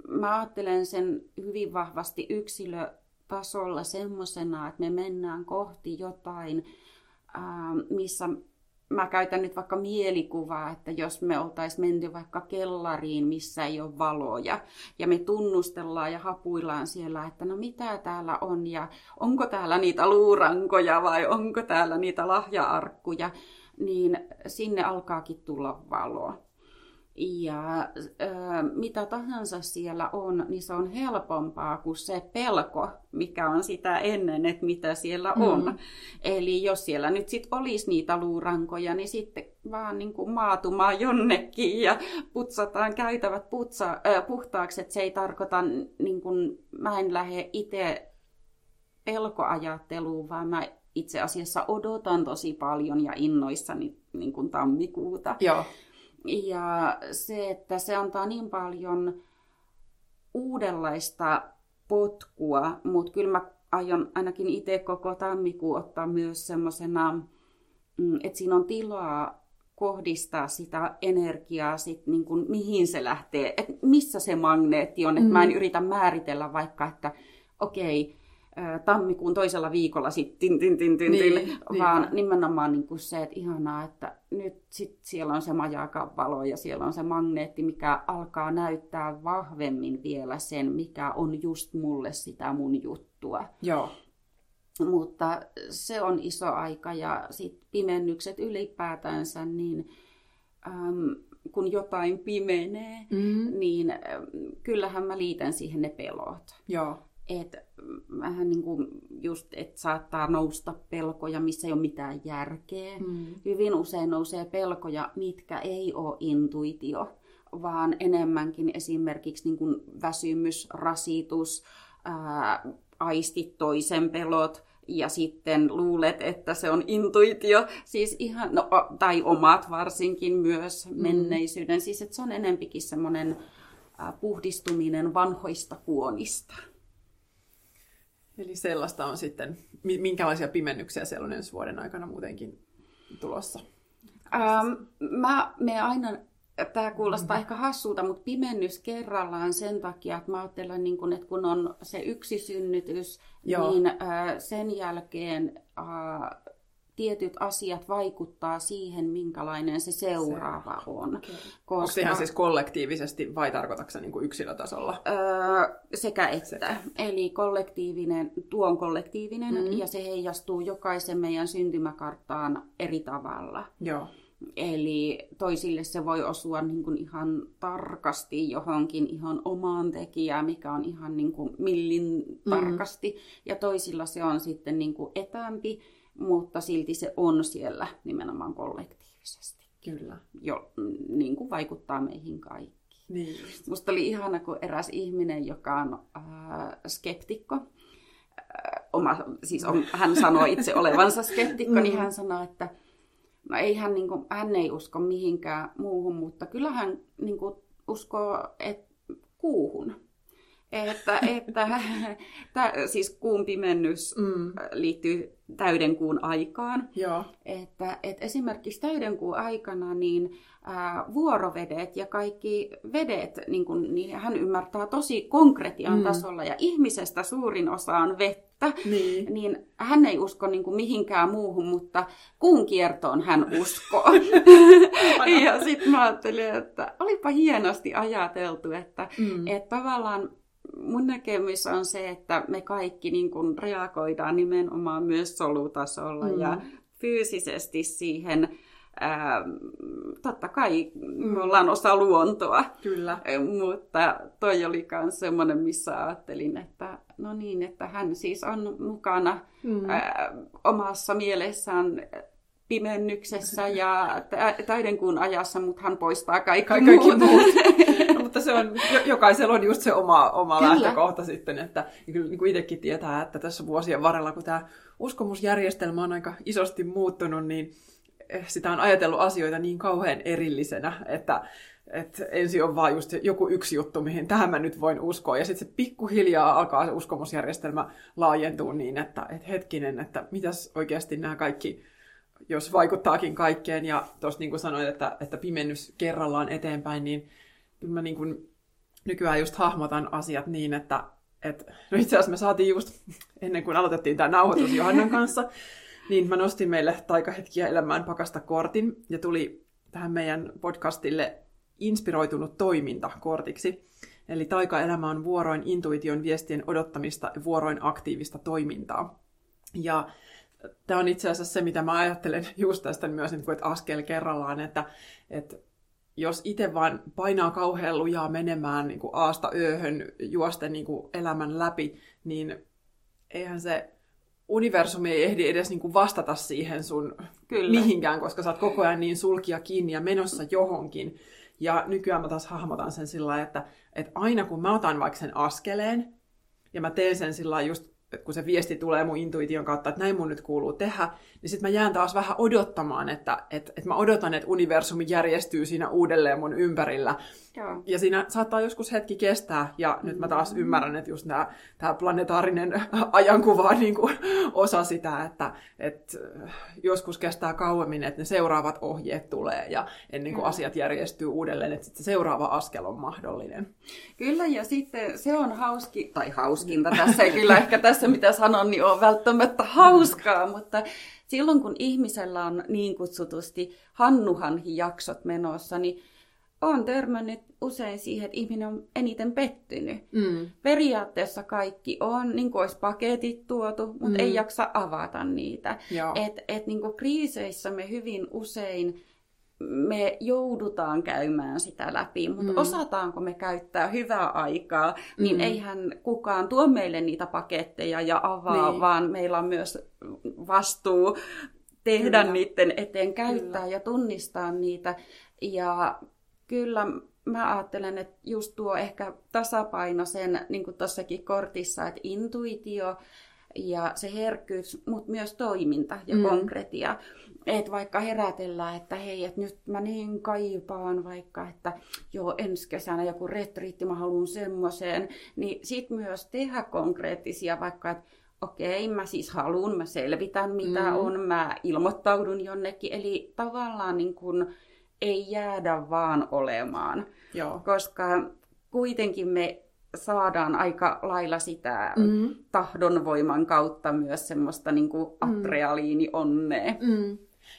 Mä ajattelen sen hyvin vahvasti yksilötasolla semmoisena, että me mennään kohti jotain, missä mä käytän nyt vaikka mielikuvaa, että jos me oltaisiin menty vaikka kellariin, missä ei ole valoja, ja me tunnustellaan ja hapuillaan siellä, että no mitä täällä on, ja onko täällä niitä luurankoja vai onko täällä niitä lahjaarkkuja, niin sinne alkaakin tulla valoa ja äh, mitä tahansa siellä on, niin se on helpompaa kuin se pelko, mikä on sitä ennen, että mitä siellä on. Mm. Eli jos siellä nyt sitten olisi niitä luurankoja, niin sitten vaan niin kuin maatumaan jonnekin ja putsataan käytävät putsa, äh, puhtaaksi, että se ei tarkoita, niin kuin, mä en lähde itse pelkoajatteluun, vaan mä itse asiassa odotan tosi paljon ja innoissani niin kuin tammikuuta. Joo. Ja se, että se antaa niin paljon uudenlaista potkua, mutta kyllä mä aion ainakin itse koko tammikuun ottaa myös semmoisena, mm, että siinä on tilaa kohdistaa sitä energiaa, sit niin kuin, mihin se lähtee, että missä se magneetti on. Mm. Että mä en yritä määritellä vaikka, että okei, okay, tammikuun toisella viikolla sitten, tin, tin, tin, niin, tin, vaan niin. nimenomaan niin kuin se, että ihanaa, että nyt sit siellä on se majaka valo ja siellä on se magneetti, mikä alkaa näyttää vahvemmin vielä sen, mikä on just mulle sitä mun juttua. Joo. Mutta se on iso aika ja sitten pimennykset ylipäätänsä, niin äm, kun jotain pimenee, mm-hmm. niin äm, kyllähän mä liitän siihen ne pelot. Joo että vähän niin kuin just, että saattaa nousta pelkoja, missä ei ole mitään järkeä. Mm. Hyvin usein nousee pelkoja, mitkä ei ole intuitio, vaan enemmänkin esimerkiksi niin kuin väsymys, rasitus, ää, aistit toisen pelot, ja sitten luulet, että se on intuitio, siis ihan, no, tai omat varsinkin myös mm. menneisyyden, siis että se on enempikin semmoinen puhdistuminen vanhoista kuonista. Eli sellaista on sitten, minkälaisia pimennyksiä siellä on ensi vuoden aikana muutenkin tulossa? Ähm, mä me aina, tämä kuulostaa mm-hmm. ehkä hassulta, mutta pimennys kerrallaan sen takia, että mä ajattelen, niin kun, että kun on se yksi synnytys, Joo. niin äh, sen jälkeen äh, tietyt asiat vaikuttaa siihen, minkälainen se seuraava se, on. Okay. Koska, Onko se ihan siis kollektiivisesti vai tarkoitatko se niin kuin yksilötasolla? Öö, sekä että. Sekä. Eli kollektiivinen, tuo on kollektiivinen mm-hmm. ja se heijastuu jokaisen meidän syntymäkarttaan eri tavalla. Joo. Eli toisille se voi osua niin kuin ihan tarkasti johonkin ihan omaan tekijään, mikä on ihan niin kuin millin mm-hmm. tarkasti. Mm. Ja toisilla se on sitten niin kuin etäämpi mutta silti se on siellä nimenomaan kollektiivisesti. Kyllä. Jo, niin kuin vaikuttaa meihin kaikkiin. Niin Musta oli ihana, kun eräs ihminen, joka on äh, skeptikko, äh, oma, siis on, hän sanoo itse olevansa skeptikko, niin mm. niin hän sanoi, että no ei hän, niin kuin, hän ei usko mihinkään muuhun, mutta kyllä hän niin kuin, uskoo et, kuuhun. Että, että tä, siis kuun pimennys mm. liittyy täydenkuun aikaan. Joo. Että, että esimerkiksi täydenkuun aikana niin ää, vuorovedet ja kaikki vedet, niin, kun, niin hän ymmärtää tosi konkretian mm. tasolla ja ihmisestä suurin osa on vettä. Niin. niin hän ei usko niin kuin mihinkään muuhun, mutta kuun kiertoon hän uskoo. ja sitten mä ajattelin, että olipa hienosti ajateltu, että, mm. että tavallaan mun näkemys on se, että me kaikki niin kun reagoidaan nimenomaan myös solutasolla mm. ja fyysisesti siihen. Ää, totta kai me ollaan osa luontoa, Kyllä. mutta toi oli myös semmoinen, missä ajattelin, että no niin, että hän siis on mukana mm. ää, omassa mielessään pimennyksessä ja täydenkuun ajassa, mutta hän poistaa kaikki, kaikki muut. muut. mutta se on, jokaisella on just se oma, oma lähtökohta sitten, että kyllä niin kuin itsekin tietää, että tässä vuosien varrella, kun tämä uskomusjärjestelmä on aika isosti muuttunut, niin eh, sitä on ajatellut asioita niin kauhean erillisenä, että että ensin on vaan just joku yksi juttu, mihin tähän mä nyt voin uskoa. Ja sitten se pikkuhiljaa alkaa se uskomusjärjestelmä laajentua niin, että et hetkinen, että mitäs oikeasti nämä kaikki jos vaikuttaakin kaikkeen, ja tuossa niin kuin sanoit, että, että pimennys kerrallaan eteenpäin, niin kyllä mä niin kuin nykyään just hahmotan asiat niin, että, että no itse asiassa me saatiin just ennen kuin aloitettiin tämä nauhoitus Johannan kanssa, niin mä nostin meille taikahetkiä elämään pakasta kortin, ja tuli tähän meidän podcastille inspiroitunut toiminta kortiksi. Eli taikaelämä on vuoroin intuition viestien odottamista ja vuoroin aktiivista toimintaa. Ja tämä on itse asiassa se, mitä mä ajattelen just tästä myös, niin että askel kerrallaan, että, että jos itse vaan painaa kauhean lujaa menemään niin kuin aasta ööhön juosten niin kuin elämän läpi, niin eihän se universumi ei ehdi edes niin kuin vastata siihen sun Kyllä. mihinkään, koska sä oot koko ajan niin sulkia kiinni ja menossa johonkin. Ja nykyään mä taas hahmotan sen sillä että, että aina kun mä otan vaikka sen askeleen, ja mä teen sen sillä just kun se viesti tulee mun intuition kautta, että näin mun nyt kuuluu tehdä, niin sitten mä jään taas vähän odottamaan, että, että, että mä odotan, että universumi järjestyy siinä uudelleen mun ympärillä. Joo. Ja siinä saattaa joskus hetki kestää, ja mm-hmm. nyt mä taas mm. ymmärrän, että just tämä planetaarinen ajankuva on niin kuin osa sitä, että, että joskus kestää kauemmin, että ne seuraavat ohjeet tulee, ja ennen kuin mm. asiat järjestyy uudelleen, että sitten se seuraava askel on mahdollinen. Kyllä, ja sitten se on hauski, tai hauskinta tässä, ei kyllä ehkä tässä mitä sanon, niin on välttämättä hauskaa, mutta silloin kun ihmisellä on niin kutsutusti hannuhanhi-jaksot menossa, niin on törmännyt usein siihen, että ihminen on eniten pettynyt. Mm. Periaatteessa kaikki on, niin kuin olisi paketit tuotu, mutta mm. ei jaksa avata niitä. Et, et niin kuin kriiseissä me hyvin usein me joudutaan käymään sitä läpi, mutta mm. osataanko me käyttää hyvää aikaa, niin mm. eihän kukaan tuo meille niitä paketteja ja avaa, niin. vaan meillä on myös vastuu tehdä kyllä. niiden eteen, käyttää kyllä. ja tunnistaa niitä. Ja kyllä mä ajattelen, että just tuo ehkä tasapaino sen, niin kuin tuossakin kortissa, että intuitio ja se herkkyys, mutta myös toiminta ja mm. konkretia. Että vaikka herätellään, että hei, että nyt mä niin kaipaan vaikka, että joo, ensi kesänä joku retriitti, mä haluan semmoiseen, niin sit myös tehdä konkreettisia vaikka, että okei, mä siis haluan, mä selvitän mitä mm. on, mä ilmoittaudun jonnekin. Eli tavallaan niin kun ei jäädä vaan olemaan, Joo. koska kuitenkin me saadaan aika lailla sitä mm. tahdonvoiman kautta myös semmoista niin kuin mm. adrealiini-onnea. Mm.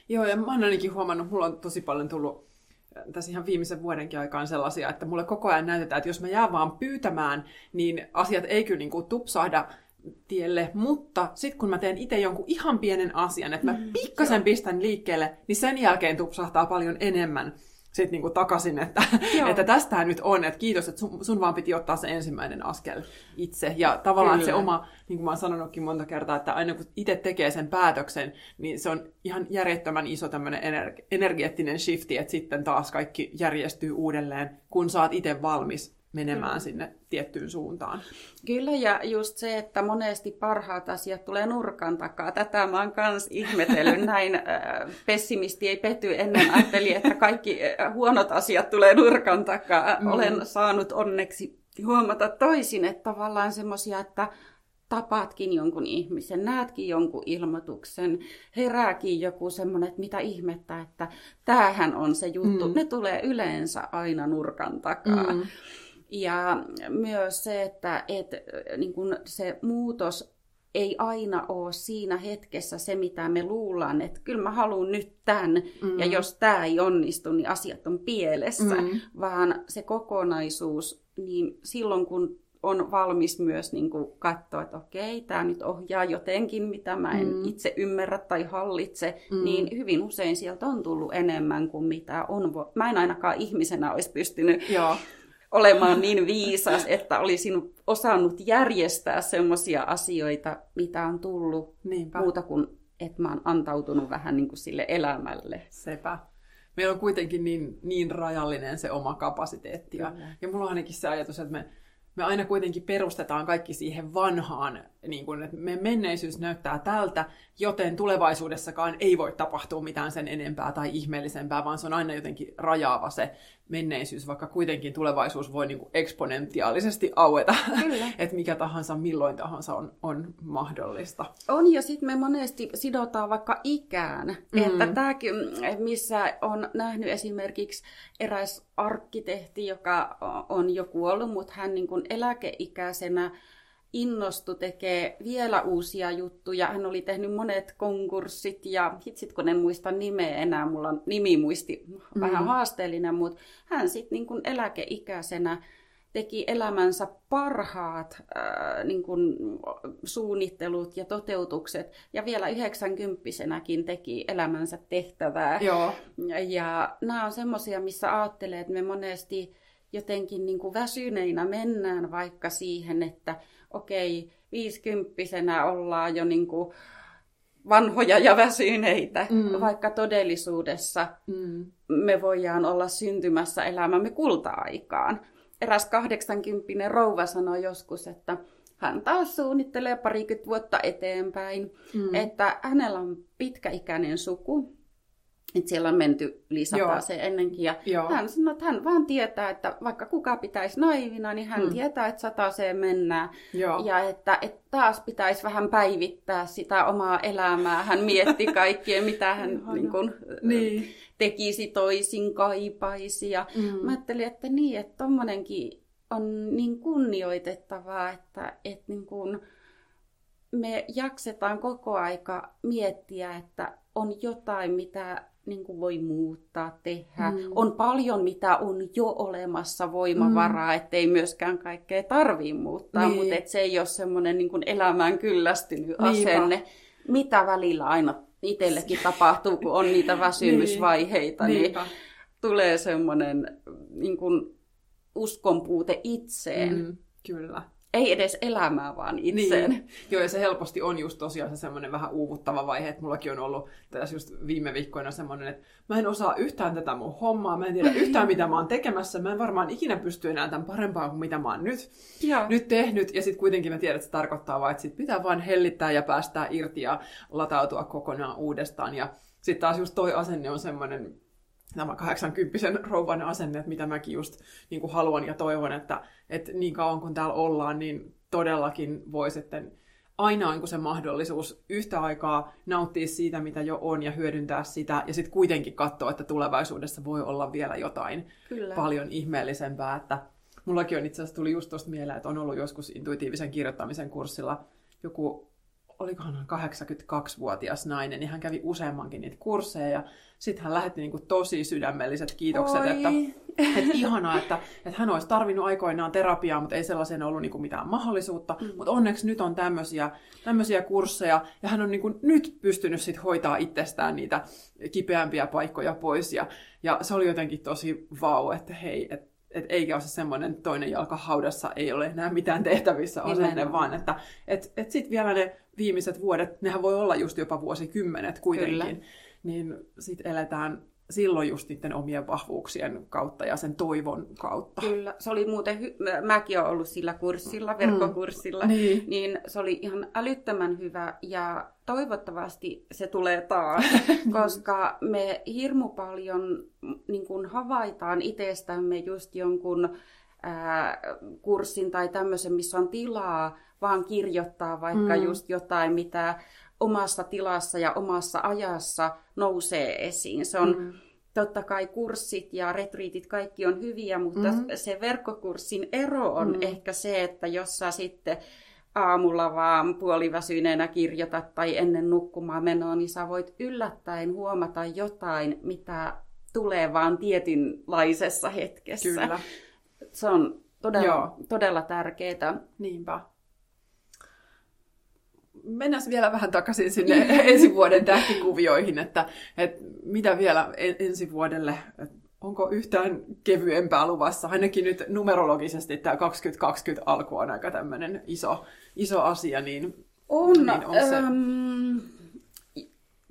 Joo, ja mä oon ainakin huomannut, mulla on tosi paljon tullut äh, tässä ihan viimeisen vuodenkin aikaan sellaisia, että mulle koko ajan näytetään, että jos mä jään vaan pyytämään, niin asiat ei kyllä niin kuin tupsahda tielle, mutta sitten kun mä teen itse jonkun ihan pienen asian, että mä mm, pikkasen pistän liikkeelle, niin sen jälkeen tupsahtaa paljon enemmän sitten niinku takaisin, että, että tästähän nyt on, että kiitos, että sun, sun vaan piti ottaa se ensimmäinen askel itse. Ja tavallaan Kyllä. se oma, niin kuin mä oon sanonutkin monta kertaa, että aina kun itse tekee sen päätöksen, niin se on ihan järjettömän iso tämmöinen energi- energeettinen shifti, että sitten taas kaikki järjestyy uudelleen, kun saat itse valmis menemään mm. sinne tiettyyn suuntaan. Kyllä, ja just se, että monesti parhaat asiat tulee nurkan takaa. Tätä mä oon kans ihmetellyt. Näin äh, pessimisti ei pety ennen ajatteli, että kaikki huonot asiat tulee nurkan takaa. Mm. Olen saanut onneksi huomata toisin, että tavallaan semmoisia, että tapaatkin jonkun ihmisen, näetkin jonkun ilmoituksen, herääkin joku semmoinen, että mitä ihmettä, että tämähän on se juttu. Mm. Ne tulee yleensä aina nurkan takaa. Mm. Ja myös se, että et, niin kun se muutos ei aina ole siinä hetkessä se, mitä me luullaan, että kyllä mä haluan nyt tämän, mm. ja jos tämä ei onnistu, niin asiat on pielessä, mm. vaan se kokonaisuus, niin silloin kun on valmis myös niin kuin katsoa, että okei, tämä nyt ohjaa jotenkin, mitä mä en mm. itse ymmärrä tai hallitse, mm. niin hyvin usein sieltä on tullut enemmän kuin mitä on. Mä en ainakaan ihmisenä olisi pystynyt Joo olemaan niin viisas, että olisin osannut järjestää semmoisia asioita, mitä on tullut Niinpä. muuta kuin, että mä oon antautunut vähän niin kuin sille elämälle. Sepä. Meillä on kuitenkin niin, niin rajallinen se oma kapasiteetti. Ja, ja mulla on ainakin se ajatus, että me me aina kuitenkin perustetaan kaikki siihen vanhaan, niin kuin, että me menneisyys näyttää tältä, joten tulevaisuudessakaan ei voi tapahtua mitään sen enempää tai ihmeellisempää, vaan se on aina jotenkin rajaava se menneisyys, vaikka kuitenkin tulevaisuus voi niin kuin eksponentiaalisesti aueta, että mikä tahansa, milloin tahansa on, on mahdollista. On, ja sitten me monesti sidotaan vaikka ikään. Mm. Että tämäkin, missä on nähnyt esimerkiksi eräs arkkitehti, joka on jo kuollut, mutta hän niin kuin eläkeikäisenä innostu tekee vielä uusia juttuja. Hän oli tehnyt monet konkurssit ja hitsit kun en muista nimeä enää, mulla on nimimuisti mm. vähän haasteellinen, mutta hän sitten niin eläkeikäisenä teki elämänsä parhaat äh, niin kuin suunnittelut ja toteutukset, ja vielä 90 teki elämänsä tehtävää. Joo. Ja nämä on semmoisia, missä ajattelee, että me monesti jotenkin niin kuin väsyneinä mennään vaikka siihen, että okei, viisikymppisenä ollaan jo niin kuin vanhoja ja väsyneitä, mm. vaikka todellisuudessa mm. me voidaan olla syntymässä elämämme kulta-aikaan. Eräs 80 rouva sanoi joskus, että hän taas suunnittelee parikymmentä vuotta eteenpäin, mm. että hänellä on pitkäikäinen suku, että siellä on menty lisätä se ennenkin. Ja Joo. hän sanoi, että hän vaan tietää, että vaikka kuka pitäisi naivina, niin hän mm. tietää, että sataseen mennään. Joo. Ja että, että taas pitäisi vähän päivittää sitä omaa elämää. Hän mietti kaikkea, mitä hän niin kuin, niin. tekisi toisin, kaipaisi. Ja mm. mä ajattelin, että niin, että tommonenkin on niin kunnioitettavaa, että, että niin kuin me jaksetaan koko aika miettiä, että on jotain, mitä niin kuin voi muuttaa, tehdä. Mm. On paljon, mitä on jo olemassa voimavaraa, mm. ettei myöskään kaikkea tarvii muuttaa, niin. mutta et se ei ole semmoinen niin kuin elämään kyllästynyt Niinpä. asenne, mitä välillä aina itsellekin tapahtuu, kun on niitä väsymysvaiheita, niin, niin tulee semmoinen niin kuin uskonpuute itseen. Mm, kyllä ei edes elämää, vaan itseen. Niin. Joo, ja se helposti on just tosiaan se semmoinen vähän uuvuttava vaihe, että mullakin on ollut tässä just viime viikkoina semmoinen, että mä en osaa yhtään tätä mun hommaa, mä en tiedä yhtään mitä mä oon tekemässä, mä en varmaan ikinä pysty enää tämän parempaa kuin mitä mä oon nyt, nyt tehnyt, ja sitten kuitenkin mä tiedän, että se tarkoittaa vaan, että sit pitää vaan hellittää ja päästää irti ja latautua kokonaan uudestaan, ja sitten taas just toi asenne on semmoinen, tämä 80 rouvan asenne, että mitä mäkin just niin kuin haluan ja toivon, että, että niin kauan kun täällä ollaan, niin todellakin voi sitten aina on se mahdollisuus yhtä aikaa nauttia siitä, mitä jo on ja hyödyntää sitä, ja sitten kuitenkin katsoa, että tulevaisuudessa voi olla vielä jotain Kyllä. paljon ihmeellisempää. Että mullakin on itse asiassa tuli just tuosta mieleen, että on ollut joskus intuitiivisen kirjoittamisen kurssilla joku olikohan 82-vuotias nainen, niin hän kävi useammankin niitä kursseja ja sitten hän lähetti niin kuin tosi sydämelliset kiitokset, Oi. että, että ihanaa, että, että hän olisi tarvinnut aikoinaan terapiaa, mutta ei sellaiseen ollut niin kuin mitään mahdollisuutta, mm. mutta onneksi nyt on tämmöisiä, tämmöisiä kursseja ja hän on niin kuin nyt pystynyt sit hoitaa itsestään niitä kipeämpiä paikkoja pois ja, ja se oli jotenkin tosi vau, että hei, että et eikä ole se semmoinen toinen jalka haudassa, ei ole enää mitään tehtävissä asenne, vaan että et, et sitten vielä ne viimeiset vuodet, nehän voi olla just jopa vuosikymmenet kuitenkin, Kyllä. niin sitten eletään silloin just niiden omien vahvuuksien kautta ja sen toivon kautta. Kyllä, se oli muuten, hy- mäkin olen ollut sillä kurssilla, mm. verkkokurssilla, mm. niin. niin se oli ihan älyttömän hyvä ja toivottavasti se tulee taas, koska me hirmu paljon niin kun havaitaan itsestämme just jonkun ää, kurssin tai tämmöisen, missä on tilaa vaan kirjoittaa vaikka mm. just jotain, mitä omassa tilassa ja omassa ajassa nousee esiin. Se on mm. totta kai kurssit ja retriitit, kaikki on hyviä, mutta mm. se verkkokurssin ero on mm. ehkä se, että jos sä sitten aamulla vaan puoliväsyneenä kirjoitat tai ennen nukkumaan menoa, niin sä voit yllättäen huomata jotain, mitä tulee vaan tietynlaisessa hetkessä. Kyllä. Se on todella, todella tärkeää. Niinpä mennään vielä vähän takaisin sinne ensi vuoden tähtikuvioihin, että, että mitä vielä ensi vuodelle, onko yhtään kevyempää luvassa? Ainakin nyt numerologisesti tämä 2020 alku on aika tämmöinen iso, iso asia, niin on. Niin on se... ähm,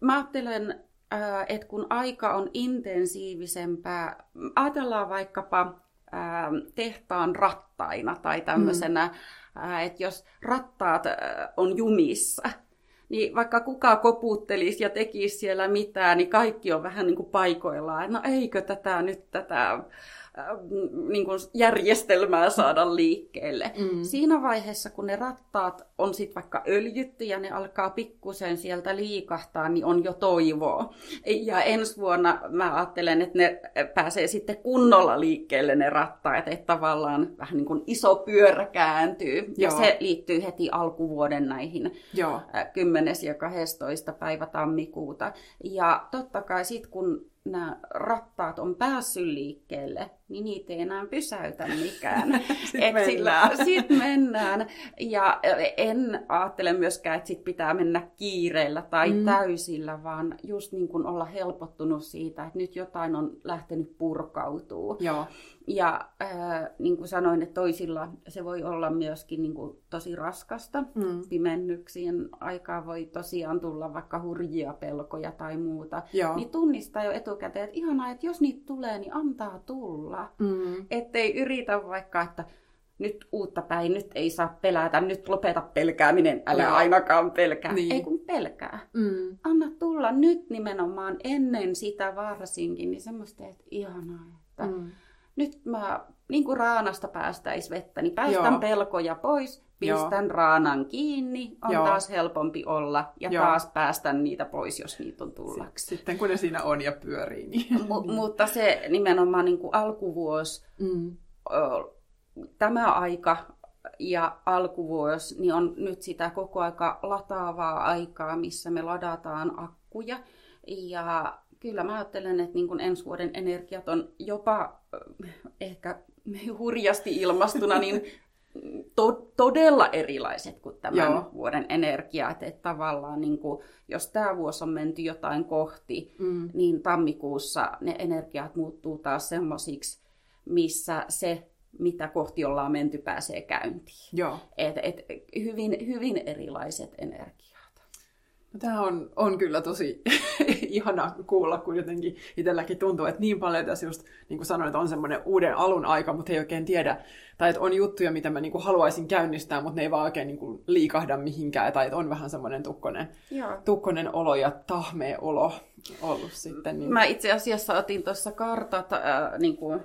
mä ajattelen, äh, että kun aika on intensiivisempää, ajatellaan vaikkapa äh, tehtaan rattaina tai tämmöisenä mm että jos rattaat on jumissa, niin vaikka kuka koputtelisi ja tekisi siellä mitään, niin kaikki on vähän niin kuin paikoillaan. No eikö tätä nyt tätä niin kuin järjestelmää saada liikkeelle. Mm. Siinä vaiheessa, kun ne rattaat on sitten vaikka öljytty ja ne alkaa pikkusen sieltä liikahtaa, niin on jo toivoa. Ja ensi vuonna mä ajattelen, että ne pääsee sitten kunnolla liikkeelle ne rattaat, että tavallaan vähän niin kuin iso pyörä kääntyy. Joo. Ja se liittyy heti alkuvuoden näihin Joo. 10. Äh, ja 12. päivä tammikuuta. Ja totta kai sitten kun nämä rattaat on päässyt liikkeelle, niin niitä ei enää pysäytä mikään. sitten mennään. Sitten mennään. Ja en ajattele myöskään, että sit pitää mennä kiireellä tai mm. täysillä, vaan just niin kuin olla helpottunut siitä, että nyt jotain on lähtenyt purkautuu. Joo. Ja äh, niin kuin sanoin, että toisilla se voi olla myöskin niin kuin tosi raskasta. Mm. Pimennyksien aikaa voi tosiaan tulla vaikka hurjia pelkoja tai muuta. Joo. Niin tunnistaa jo etukäteen, että ihanaa, että jos niitä tulee, niin antaa tulla. Mm. Ettei yritä vaikka, että nyt uutta päin, nyt ei saa pelätä, nyt lopeta pelkääminen, älä Joo. ainakaan pelkää. Niin. Ei kun pelkää. Mm. Anna tulla nyt nimenomaan ennen sitä varsinkin, niin semmoista, että ihanaa, että Mm. nyt mä niin kuin raanasta päästäis vettä, niin päästän Joo. pelkoja pois, pistän raanan kiinni, on Joo. taas helpompi olla ja Joo. taas päästän niitä pois, jos niitä on tullaksi. Sitten kun ne siinä on ja pyörii, niin... M- mutta se nimenomaan niin kuin alkuvuosi, Mm. ö, tämä aika ja alkuvuosi, niin on nyt sitä koko aika lataavaa aikaa, missä me ladataan akkuja. Ja kyllä mä ajattelen, että niin kuin ensi vuoden energiat on jopa ehkä hurjasti ilmastuna, niin to- todella erilaiset kuin tämän Joo. vuoden energiat. Että tavallaan niin kuin, jos tämä vuosi on menty jotain kohti, Mm. niin tammikuussa ne energiat muuttuu taas semmoisiksi, missä se, mitä kohti ollaan menty, pääsee käyntiin. Joo. Et, et, hyvin, hyvin erilaiset energiat. Tämä on, on kyllä tosi ihana kuulla, kun jotenkin itselläkin tuntuu, että niin paljon tässä just, niin kuin sanoin, että on semmoinen uuden alun aika, mutta ei oikein tiedä, tai että on juttuja, mitä mä niin kuin haluaisin käynnistää, mutta ne ei vaan oikein niin kuin liikahda mihinkään, tai että on vähän semmoinen tukkonen, Joo. tukkonen olo ja tahmea olo ollut sitten. Niin... Mä itse asiassa otin tuossa kartat äh, niin kuin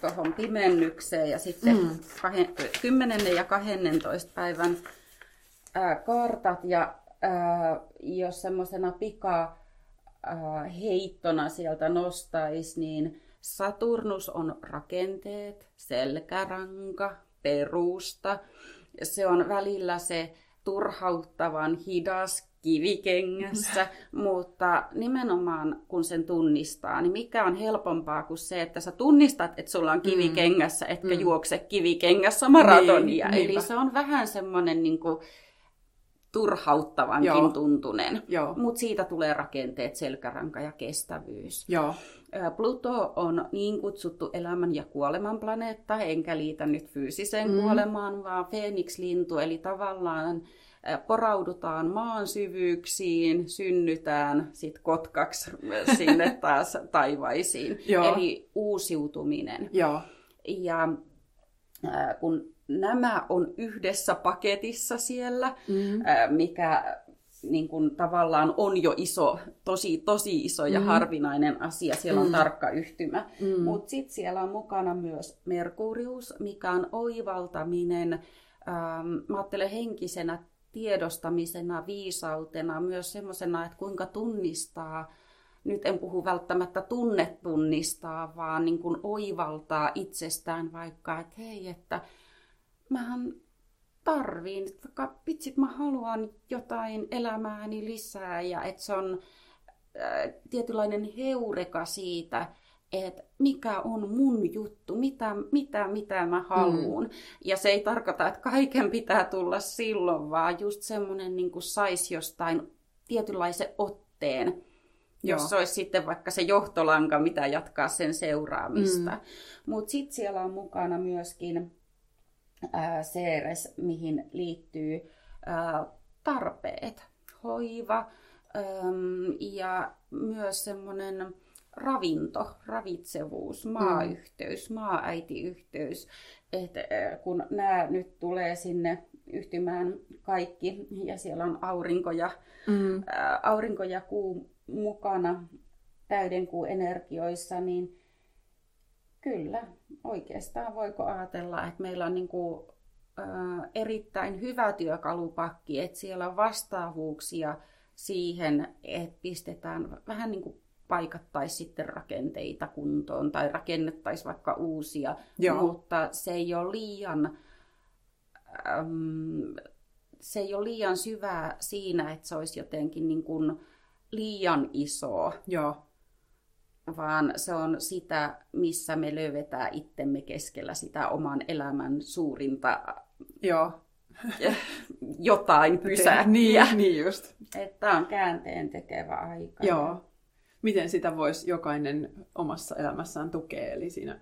tuohon pimennykseen ja sitten Mm. mm. 10. ja 12 päivän äh, kartat ja jos semmoisena pika heittona sieltä nostaisi, niin Saturnus on rakenteet, selkäranka, perusta. Se on välillä se turhauttavan hidas kivikengässä, mutta nimenomaan kun sen tunnistaa, niin mikä on helpompaa kuin se, että sä tunnistat, että sulla on kivikengässä, etkä Mm. juokse kivikengässä maratonia. Niin, Eli niinpä. se on vähän semmoinen niin kuin turhauttavankin Joo. tuntunen. Mutta siitä tulee rakenteet, selkäranka ja kestävyys. Joo. Pluto on niin kutsuttu elämän ja kuoleman planeetta, enkä liitä nyt fyysiseen Mm. kuolemaan, vaan Phoenix-lintu, eli tavallaan poraudutaan maan syvyyksiin, synnytään sitten kotkaksi sinne taas taivaisiin. Joo. Eli uusiutuminen. Joo. Ja kun nämä on yhdessä paketissa siellä, Mm. mikä niin kuin tavallaan on jo iso, tosi, tosi iso ja Mm. harvinainen asia. Siellä on Mm. tarkka yhtymä. Mm. Mutta sitten siellä on mukana myös Merkurius, mikä on oivaltaminen, ähm, mä ajattelen henkisenä tiedostamisena, viisautena, myös semmoisena, että kuinka tunnistaa, nyt en puhu välttämättä tunnetunnistaa, vaan niin kuin oivaltaa itsestään vaikka, että hei, että mähän tarviin, että vaikka pitsit mä haluan jotain elämääni lisää ja että se on äh, tietynlainen heureka siitä, että mikä on mun juttu, mitä, mitä, mitä mä haluan. Mm. Ja se ei tarkoita, että kaiken pitää tulla silloin, vaan just semmoinen niin saisi jostain tietynlaisen otteen. Joo. Jos se olisi sitten vaikka se johtolanka, mitä jatkaa sen seuraamista. Mm. Mutta sitten siellä on mukana myöskin ää, Ceres, mihin liittyy tarpeet, hoiva ja myös semmoinen ravinto, ravitsevuus, maayhteys, maaäitiyhteys. Et, ää, kun nämä nyt tulee sinne yhtymään kaikki ja siellä on aurinko ja, Mm. ää, aurinko ja kuu mukana täydenkuun energioissa, niin kyllä, oikeastaan voiko ajatella, että meillä on niin kuin, ää, erittäin hyvä työkalupakki, että siellä on vastaavuuksia siihen, että pistetään vähän niin kuin paikattaisiin sitten rakenteita kuntoon tai rakennettaisiin vaikka uusia, Joo. mutta se ei ole liian äm, se ei ole liian syvää siinä, että se olisi jotenkin niin kuin liian iso, Joo. Vaan se on sitä, missä me löydetään itsemme keskellä sitä oman elämän suurinta Joo. jotain pysäkkiä. Niin, niin just. Että on käänteen tekevä aika. Joo. Miten sitä voisi jokainen omassa elämässään tukea? Eli siinä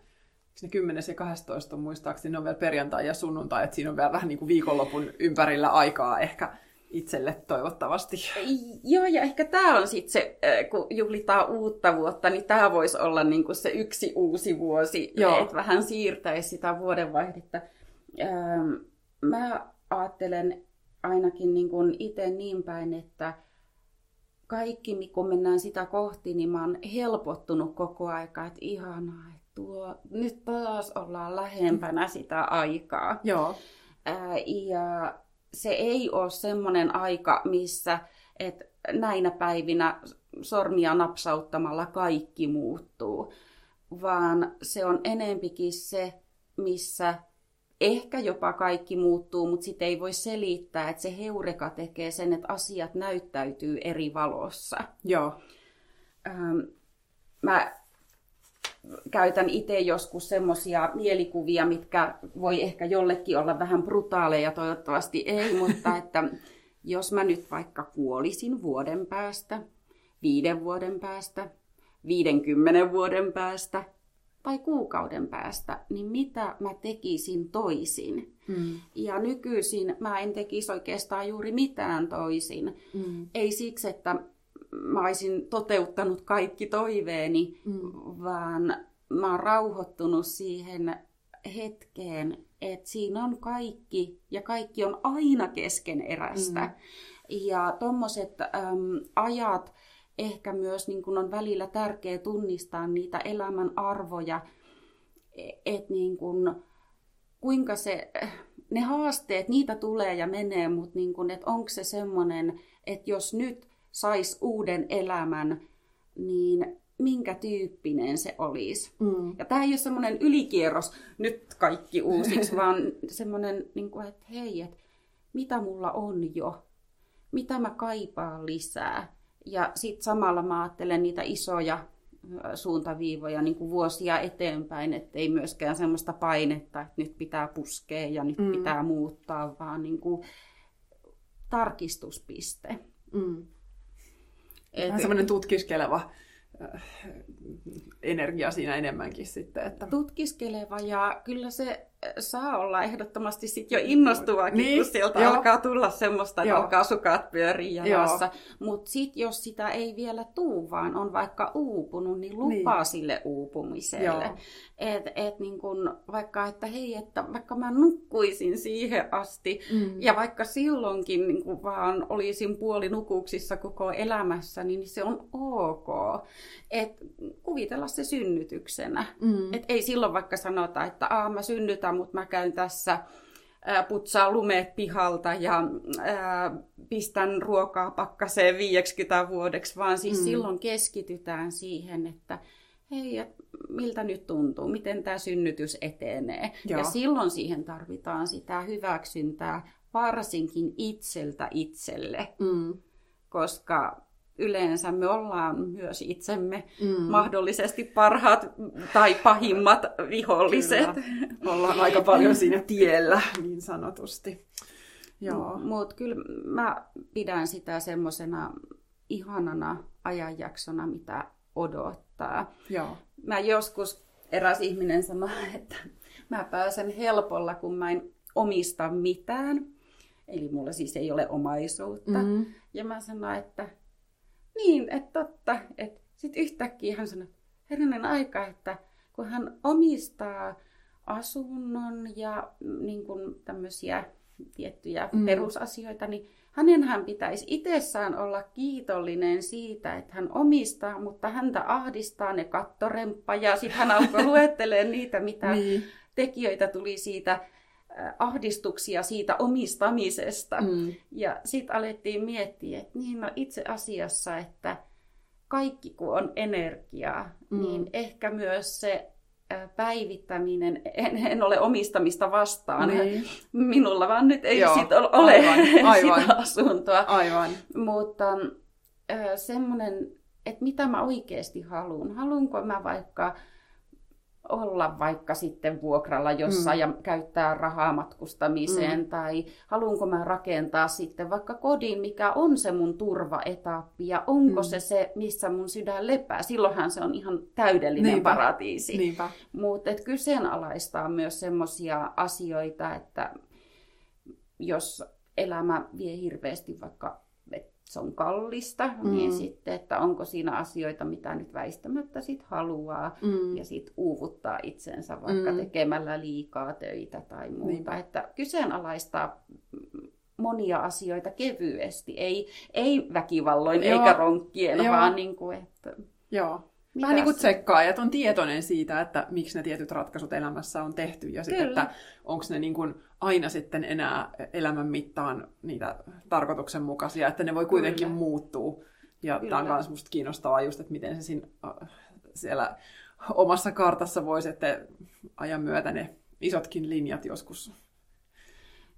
ne 10. ja 12 on muistaakseni, on vielä perjantai ja sunnuntai, että siinä on vielä vähän niin kuin viikonlopun ympärillä aikaa ehkä itselle toivottavasti. Joo, ja ehkä tämä on sitten se, kun juhlitaan uutta vuotta, niin tämä voisi olla niinku se yksi uusi vuosi, että vähän siirtäisi sitä vuodenvaihdetta. mä ajattelen ainakin niin kuin itse niin päin, että kaikki, kun mennään sitä kohti, niin mä oon helpottunut koko aika, että ihanaa, että tuo, nyt taas ollaan lähempänä sitä aikaa. Joo. Ää, ja se ei ole semmoinen aika, missä että näinä päivinä sormia napsauttamalla kaikki muuttuu, vaan se on enempikin se, missä ehkä jopa kaikki muuttuu, mutta sitten ei voi selittää, että se heureka tekee sen, että asiat näyttäytyy eri valossa. Joo. Ähm, mä käytän itse joskus semmoisia mielikuvia, mitkä voi ehkä jollekin olla vähän brutaaleja, toivottavasti ei, mutta että jos mä nyt vaikka kuolisin vuoden päästä, viiden vuoden päästä, viidenkymmenen vuoden päästä tai kuukauden päästä, niin mitä mä tekisin toisin? Mm. Ja nykyisin mä en tekisi oikeastaan juuri mitään toisin. Mm. Ei siksi, että mä olisin toteuttanut kaikki toiveeni, mm. vaan mä oon rauhoittunut siihen hetkeen, että siinä on kaikki ja kaikki on aina keskeneräistä. Mm. Ja tuommoiset ajat ehkä myös niin kun on välillä tärkeä tunnistaa niitä elämän arvoja, että niin kun, kuinka se, ne haasteet, niitä tulee ja menee, mutta niin kun, onko se semmoinen, että jos nyt sais uuden elämän, niin minkä tyyppinen se olisi. Mm. Ja tämä ei ole semmoinen ylikierros, nyt kaikki uusiksi, vaan semmoinen, niin kuin, että hei, että mitä mulla on jo, mitä mä kaipaan lisää. Ja sitten samalla mä ajattelen niitä isoja suuntaviivoja niin kuin vuosia eteenpäin, ettei myöskään semmoista painetta, että nyt pitää puskea ja nyt mm. pitää muuttaa, vaan niin kuin tarkistuspiste. Mm. Et, semmoinen tutkiskeleva Äh, energia siinä enemmänkin sitten. Että... Tutkiskeleva ja kyllä se saa olla ehdottomasti sit jo innostuvaakin, niin, kun sieltä joo. alkaa tulla semmoista, että joo. alkaa sukat pyöriä jalassa. Mutta sitten jos sitä ei vielä tuu, vaan on vaikka uupunut, niin lupaa niin. sille uupumiselle. Et, et niin kun, vaikka, että hei, että vaikka mä nukkuisin siihen asti, mm. ja vaikka silloinkin niin kun vaan olisin puolinukuksissa koko elämässä, niin se on ok. Et kuvitella se synnytyksenä. Mm. Et ei silloin vaikka sanota, että Aa, mä synnytän mutta mä käyn tässä putsaa lumeet pihalta ja ää, pistän ruokaa pakkaseen 50 vuodeksi, vaan siis mm. silloin keskitytään siihen, että hei, miltä nyt tuntuu, miten tämä synnytys etenee. Joo. Ja silloin siihen tarvitaan sitä hyväksyntää varsinkin itseltä itselle, mm. koska yleensä me ollaan myös itsemme mm. mahdollisesti parhaat tai pahimmat viholliset. Kyllä. Ollaan aika paljon siinä tiellä, niin sanotusti. Joo. Mutta kyllä mä pidän sitä semmoisena ihanana ajanjaksona, mitä odottaa. Joo. Mä joskus eräs ihminen sanoi, että mä pääsen helpolla, kun mä en omista mitään. Eli mulla siis ei ole omaisuutta. Mm. Ja mä sanoin, että niin, että totta. Että sitten yhtäkkiä hän sanoi, herranen aika, että kun hän omistaa asunnon ja niin kuin tämmöisiä tiettyjä mm. perusasioita, niin hänenhän pitäisi itsessään olla kiitollinen siitä, että hän omistaa, mutta häntä ahdistaa ne kattoremppa ja sitten hän alkoi luettelemaan niitä, mitä niin. tekijöitä tuli siitä ahdistuksia siitä omistamisesta. Mm. Ja sitten alettiin miettiä, että niin no itse asiassa, että kaikki kun on energiaa, mm. niin ehkä myös se päivittäminen, en, en ole omistamista vastaan niin. minulla, vaan nyt ei Joo, sit ole aivan, aivan. sitä asuntoa. Aivan. Mutta semmoinen, että mitä mä oikeasti haluan. Haluanko mä vaikka olla vaikka sitten vuokralla jossain mm. ja käyttää rahaa matkustamiseen, mm. tai haluanko mä rakentaa sitten vaikka kodin, mikä on se mun turvaetappi, ja onko mm. se se, missä mun sydän lepää. Silloinhan se on ihan täydellinen Niinpä. paratiisi. Mutta kyseenalaistaa myös semmoisia asioita, että jos elämä vie hirveästi vaikka se on kallista, mm. niin sitten, että onko siinä asioita, mitä nyt väistämättä sit haluaa mm. ja sitten uuvuttaa itsensä vaikka mm. tekemällä liikaa töitä tai muuta. Niin. Että kyseenalaistaa monia asioita kevyesti, ei, ei väkivalloin Joo. eikä ronkkien, Joo. vaan niin kuin, että... Joo. Mitäs? Vähän niin kuin tsekkaa, että on tietoinen siitä, että miksi ne tietyt ratkaisut elämässä on tehty ja sitten, että onko ne niin kuin aina sitten enää elämän mittaan niitä tarkoituksenmukaisia, että ne voi kuitenkin Kyllä. muuttua. Ja Kyllä. tämä on myös musta kiinnostavaa just, että miten se siinä, siellä omassa kartassa voi sitten ajan myötä ne isotkin linjat joskus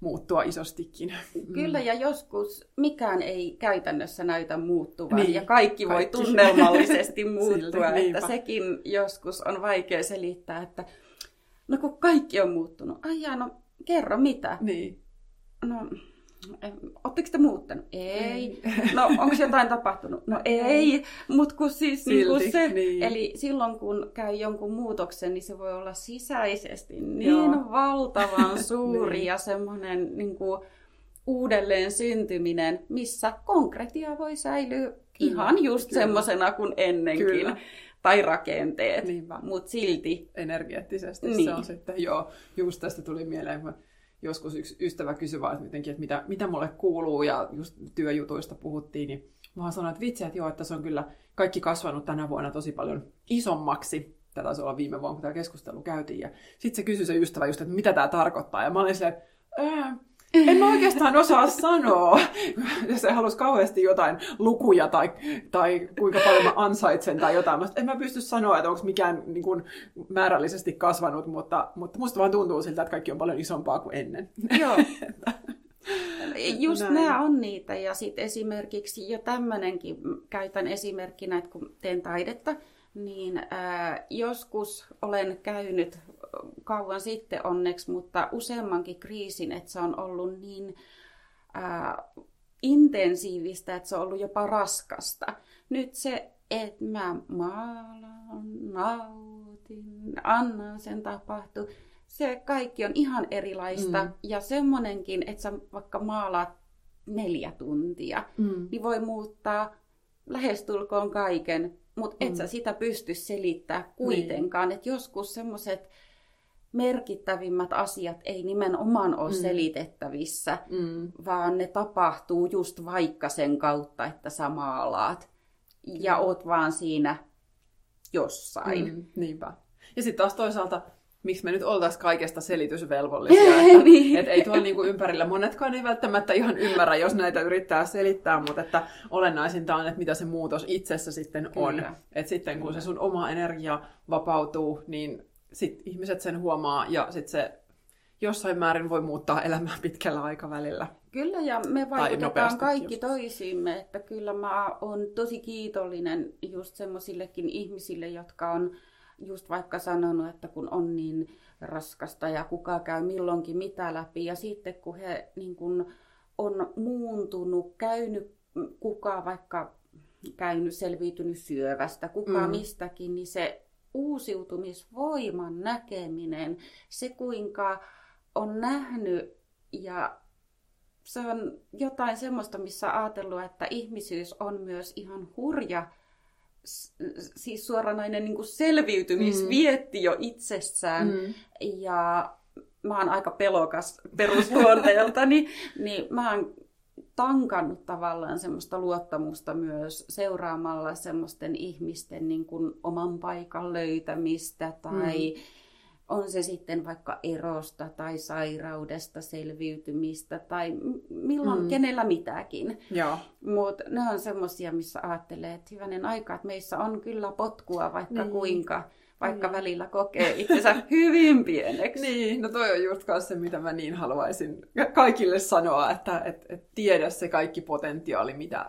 muuttua isostikin. Kyllä, ja joskus mikään ei käytännössä näytä muuttuvan, niin, ja kaikki, kaikki voi tunnelmallisesti muuttua, Silti, että sekin joskus on vaikea selittää, että no kun kaikki on muuttunut, ai no kerro mitä. Niin. No, Oletteko te muuttanut? Ei. No, onko jotain tapahtunut? No ei, mutta kun siis Silti, niin kun se, niin. eli silloin kun käy jonkun muutoksen, niin se voi olla sisäisesti niin Joo. valtavan suuri niin. ja semmoinen niin kuin, uudelleen syntyminen, missä konkretia voi säilyä Kyllä. ihan just semmoisena kuin ennenkin. Kyllä tai rakenteet, mutta silti. Energeettisesti niin. se on sitten, joo, just tästä tuli mieleen, kun joskus yksi ystävä kysyi vaan, että, mitenkin, että mitä, mitä mulle kuuluu, ja just työjutuista puhuttiin, niin mä sanoin, että vitsi, että joo, että se on kyllä kaikki kasvanut tänä vuonna tosi paljon isommaksi. Tätä taisi olla viime vuonna, kun tämä keskustelu käytiin. Ja sitten se kysyi se ystävä just, että mitä tämä tarkoittaa. Ja mä olin silleen, että en mä oikeastaan osaa sanoa. Ja se halusi kauheasti jotain lukuja tai, tai kuinka paljon mä ansaitsen tai jotain. Mä en mä pysty sanoa, että onko mikään niin kuin, määrällisesti kasvanut, mutta, mutta musta vaan tuntuu siltä, että kaikki on paljon isompaa kuin ennen. Joo. Just Näin. nämä on niitä. Ja sitten esimerkiksi jo tämmöinenkin, käytän esimerkkinä, että kun teen taidetta, niin ää, joskus olen käynyt kauan sitten onneksi, mutta useammankin kriisin, että se on ollut niin ää, intensiivistä, että se on ollut jopa raskasta. Nyt se, että mä maalan, nautin, annan sen tapahtua, se kaikki on ihan erilaista. Mm. Ja semmonenkin, että sä vaikka maalaat neljä tuntia, mm. niin voi muuttaa lähestulkoon kaiken, mutta et mm. sä sitä pysty selittämään kuitenkaan. Niin. Että joskus semmoiset merkittävimmät asiat ei nimenomaan ole mm. selitettävissä, mm. vaan ne tapahtuu just vaikka sen kautta, että sä maalaat ja oot vaan siinä jossain. Mm, niinpä. Ja sitten taas toisaalta, miksi me nyt oltaisiin kaikesta selitysvelvollisia, että niin. et ei tuolla niinku ympärillä, monetkaan ei välttämättä ihan ymmärrä, jos näitä yrittää selittää, mutta että olennaisinta on, että mitä se muutos itsessä sitten on. Että sitten kun se sun oma energia vapautuu, niin sit ihmiset sen huomaa ja sitten se jossain määrin voi muuttaa elämää pitkällä aikavälillä. Kyllä, ja me vaikutetaan kaikki toisiimme, että kyllä mä oon tosi kiitollinen just semmoisillekin ihmisille, jotka on just vaikka sanonut, että kun on niin raskasta ja kuka käy milloinkin mitä läpi, ja sitten kun he niin kun on muuntunut, käynyt, kuka vaikka käynyt, selviytynyt syövästä, kuka mm. mistäkin, niin se uusiutumisvoiman näkeminen, se kuinka on nähnyt ja se on jotain semmoista, missä ajatellut, että ihmisyys on myös ihan hurja, siis suoranainen niin kuin selviytymisvietti mm. jo itsessään. Mm. Ja mä oon aika pelokas perusluonteeltani, niin mä oon tankannut tavallaan semmoista luottamusta myös seuraamalla semmoisten ihmisten niin kuin oman paikan löytämistä tai mm. on se sitten vaikka erosta tai sairaudesta selviytymistä tai milloin mm. kenellä mitäkin. Mutta ne on semmoisia, missä ajattelee, että hyvänen aika, että meissä on kyllä potkua vaikka niin. kuinka vaikka mm. välillä kokee itsensä hyvin pieneksi. Niin, no toi on just se, mitä mä niin haluaisin kaikille sanoa, että et, et tiedä se kaikki potentiaali, mitä,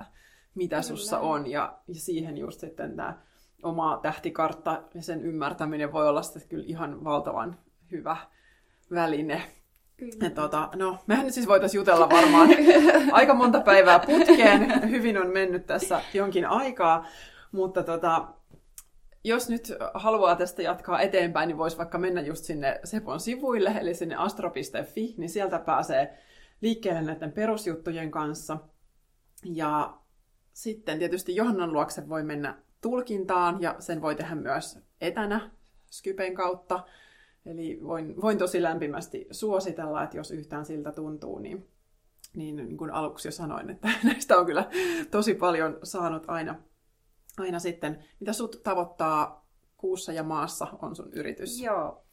mitä sussa on, ja, ja siihen just sitten tämä oma tähtikartta ja sen ymmärtäminen voi olla sitten kyllä ihan valtavan hyvä väline. Kyllä. tota, no, mehän nyt siis voitaisiin jutella varmaan aika monta päivää putkeen. Hyvin on mennyt tässä jonkin aikaa, mutta tota, jos nyt haluaa tästä jatkaa eteenpäin, niin voisi vaikka mennä just sinne Sepon sivuille, eli sinne astro.fi, niin sieltä pääsee liikkeelle näiden perusjuttujen kanssa. Ja sitten tietysti Johannan luokse voi mennä tulkintaan ja sen voi tehdä myös etänä Skypen kautta. Eli voin, voin tosi lämpimästi suositella, että jos yhtään siltä tuntuu, niin, niin, niin kuin aluksi jo sanoin, että näistä on kyllä tosi paljon saanut aina, aina sitten. Mitä sut tavoittaa kuussa ja maassa on sun yritys? Joo,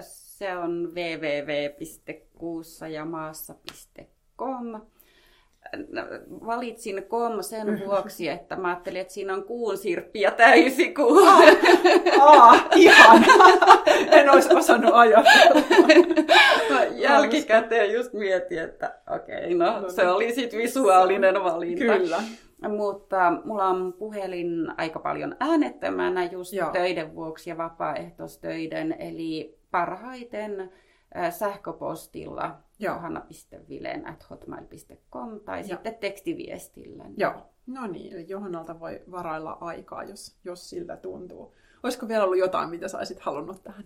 se on www.kuussajamaassa.com valitsin kom sen vuoksi, että mä ajattelin, että siinä on kuun sirppi ja täysikuu. Ah, ihan. En olisi osannut ajatella. Jälkikäteen just mietin, että okei, okay, no, no se niin. oli sitten visuaalinen valinta. Kyllä. Mutta mulla on puhelin aika paljon äänettömänä just Joo. töiden vuoksi ja vapaaehtoistöiden, eli parhaiten sähköpostilla johanna.vilen.hotmail.com tai Joo. sitten tekstiviestillä. Joo, no niin, eli Johannalta voi varailla aikaa, jos, jos siltä tuntuu. Olisiko vielä ollut jotain, mitä saisit halunnut tähän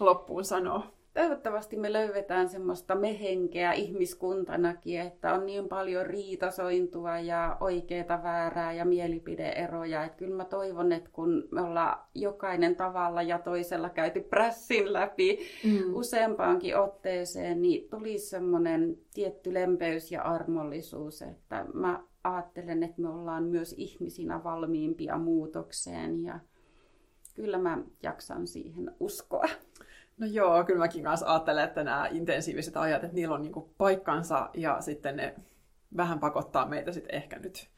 loppuun sanoa? Toivottavasti me löydetään semmoista mehenkeä ihmiskuntanakin, että on niin paljon riitasointua ja oikeita väärää ja mielipideeroja. Että kyllä mä toivon, että kun me ollaan jokainen tavalla ja toisella käyty prässin läpi mm. useampaankin otteeseen, niin tulisi semmoinen tietty lempeys ja armollisuus, että mä ajattelen, että me ollaan myös ihmisinä valmiimpia muutokseen ja kyllä mä jaksan siihen uskoa. No joo, kyllä mäkin kanssa ajattelen, että nämä intensiiviset ajat, että niillä on niinku paikkansa ja sitten ne vähän pakottaa meitä sitten ehkä nyt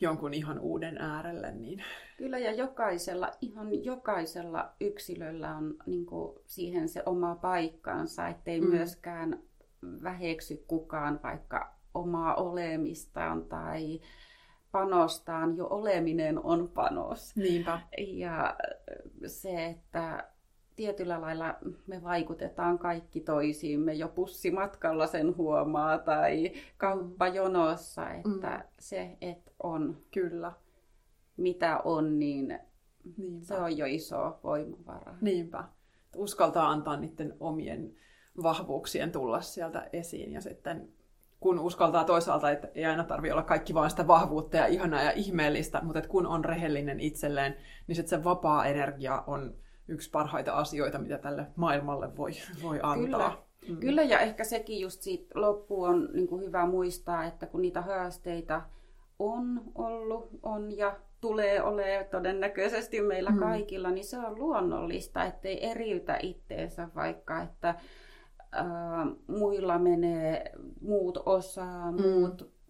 jonkun ihan uuden äärelle. Niin... Kyllä ja jokaisella, ihan jokaisella yksilöllä on niin siihen se oma paikkansa, ettei mm. myöskään väheksy kukaan vaikka omaa olemistaan tai panostaan. Jo oleminen on panos. Niinpä. Ja se, että tietyllä lailla me vaikutetaan kaikki toisiimme jo pussimatkalla sen huomaa tai kauppajonossa, että mm. se, että on Kyllä. mitä on, niin Niinpä. se on jo iso voimavara. Niinpä. Uskaltaa antaa niiden omien vahvuuksien tulla sieltä esiin ja sitten kun uskaltaa toisaalta, että ei aina tarvitse olla kaikki vain sitä vahvuutta ja ihanaa ja ihmeellistä, mutta kun on rehellinen itselleen, niin sitten se vapaa energia on yksi parhaita asioita, mitä tälle maailmalle voi, voi antaa. Kyllä. Mm. Kyllä, ja ehkä sekin just siitä loppuun on niin kuin hyvä muistaa, että kun niitä haasteita on ollut, on ja tulee olemaan todennäköisesti meillä mm. kaikilla, niin se on luonnollista, ettei eriltä itteensä vaikka, että äh, muilla menee, muut osaa, mm.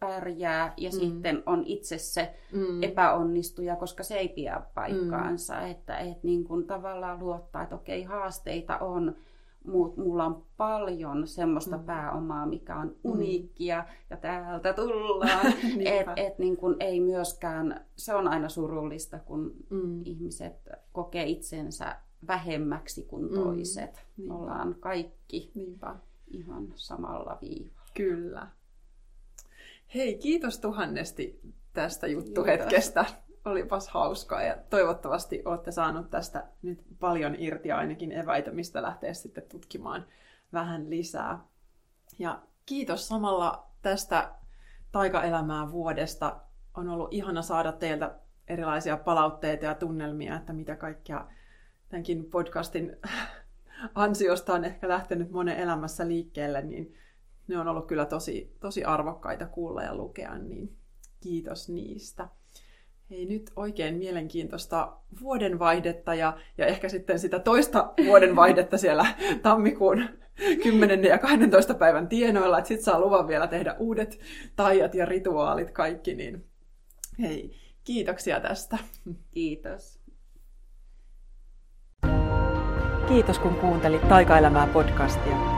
Pärjää ja mm. sitten on itse se mm. epäonnistuja, koska se ei pidä paikkaansa. Mm. Että et niin kuin tavallaan luottaa, että okei, haasteita on, mutta mulla on paljon semmoista mm. pääomaa, mikä on mm. uniikkia mm. ja täältä tullaan. että et niin kuin ei myöskään, se on aina surullista, kun mm. ihmiset kokee itsensä vähemmäksi kuin mm. toiset. Mm. Ollaan kaikki Niinpä. ihan samalla viivalla. Kyllä. Hei, kiitos tuhannesti tästä juttuhetkestä. Kiitos. Olipas hauskaa ja toivottavasti olette saanut tästä nyt paljon irti ainakin eväitä, mistä lähteä sitten tutkimaan vähän lisää. Ja kiitos samalla tästä taikaelämää vuodesta. On ollut ihana saada teiltä erilaisia palautteita ja tunnelmia, että mitä kaikkea tämänkin podcastin ansiosta on ehkä lähtenyt monen elämässä liikkeelle, niin ne on ollut kyllä tosi, tosi arvokkaita kuulla ja lukea, niin kiitos niistä. Hei, nyt oikein mielenkiintoista vuodenvaihdetta ja, ja ehkä sitten sitä toista vuodenvaihdetta siellä tammikuun 10. ja 12. päivän tienoilla, että sitten saa luvan vielä tehdä uudet taijat ja rituaalit kaikki, niin hei, kiitoksia tästä. Kiitos. Kiitos kun kuuntelit Taikaelämää podcastia.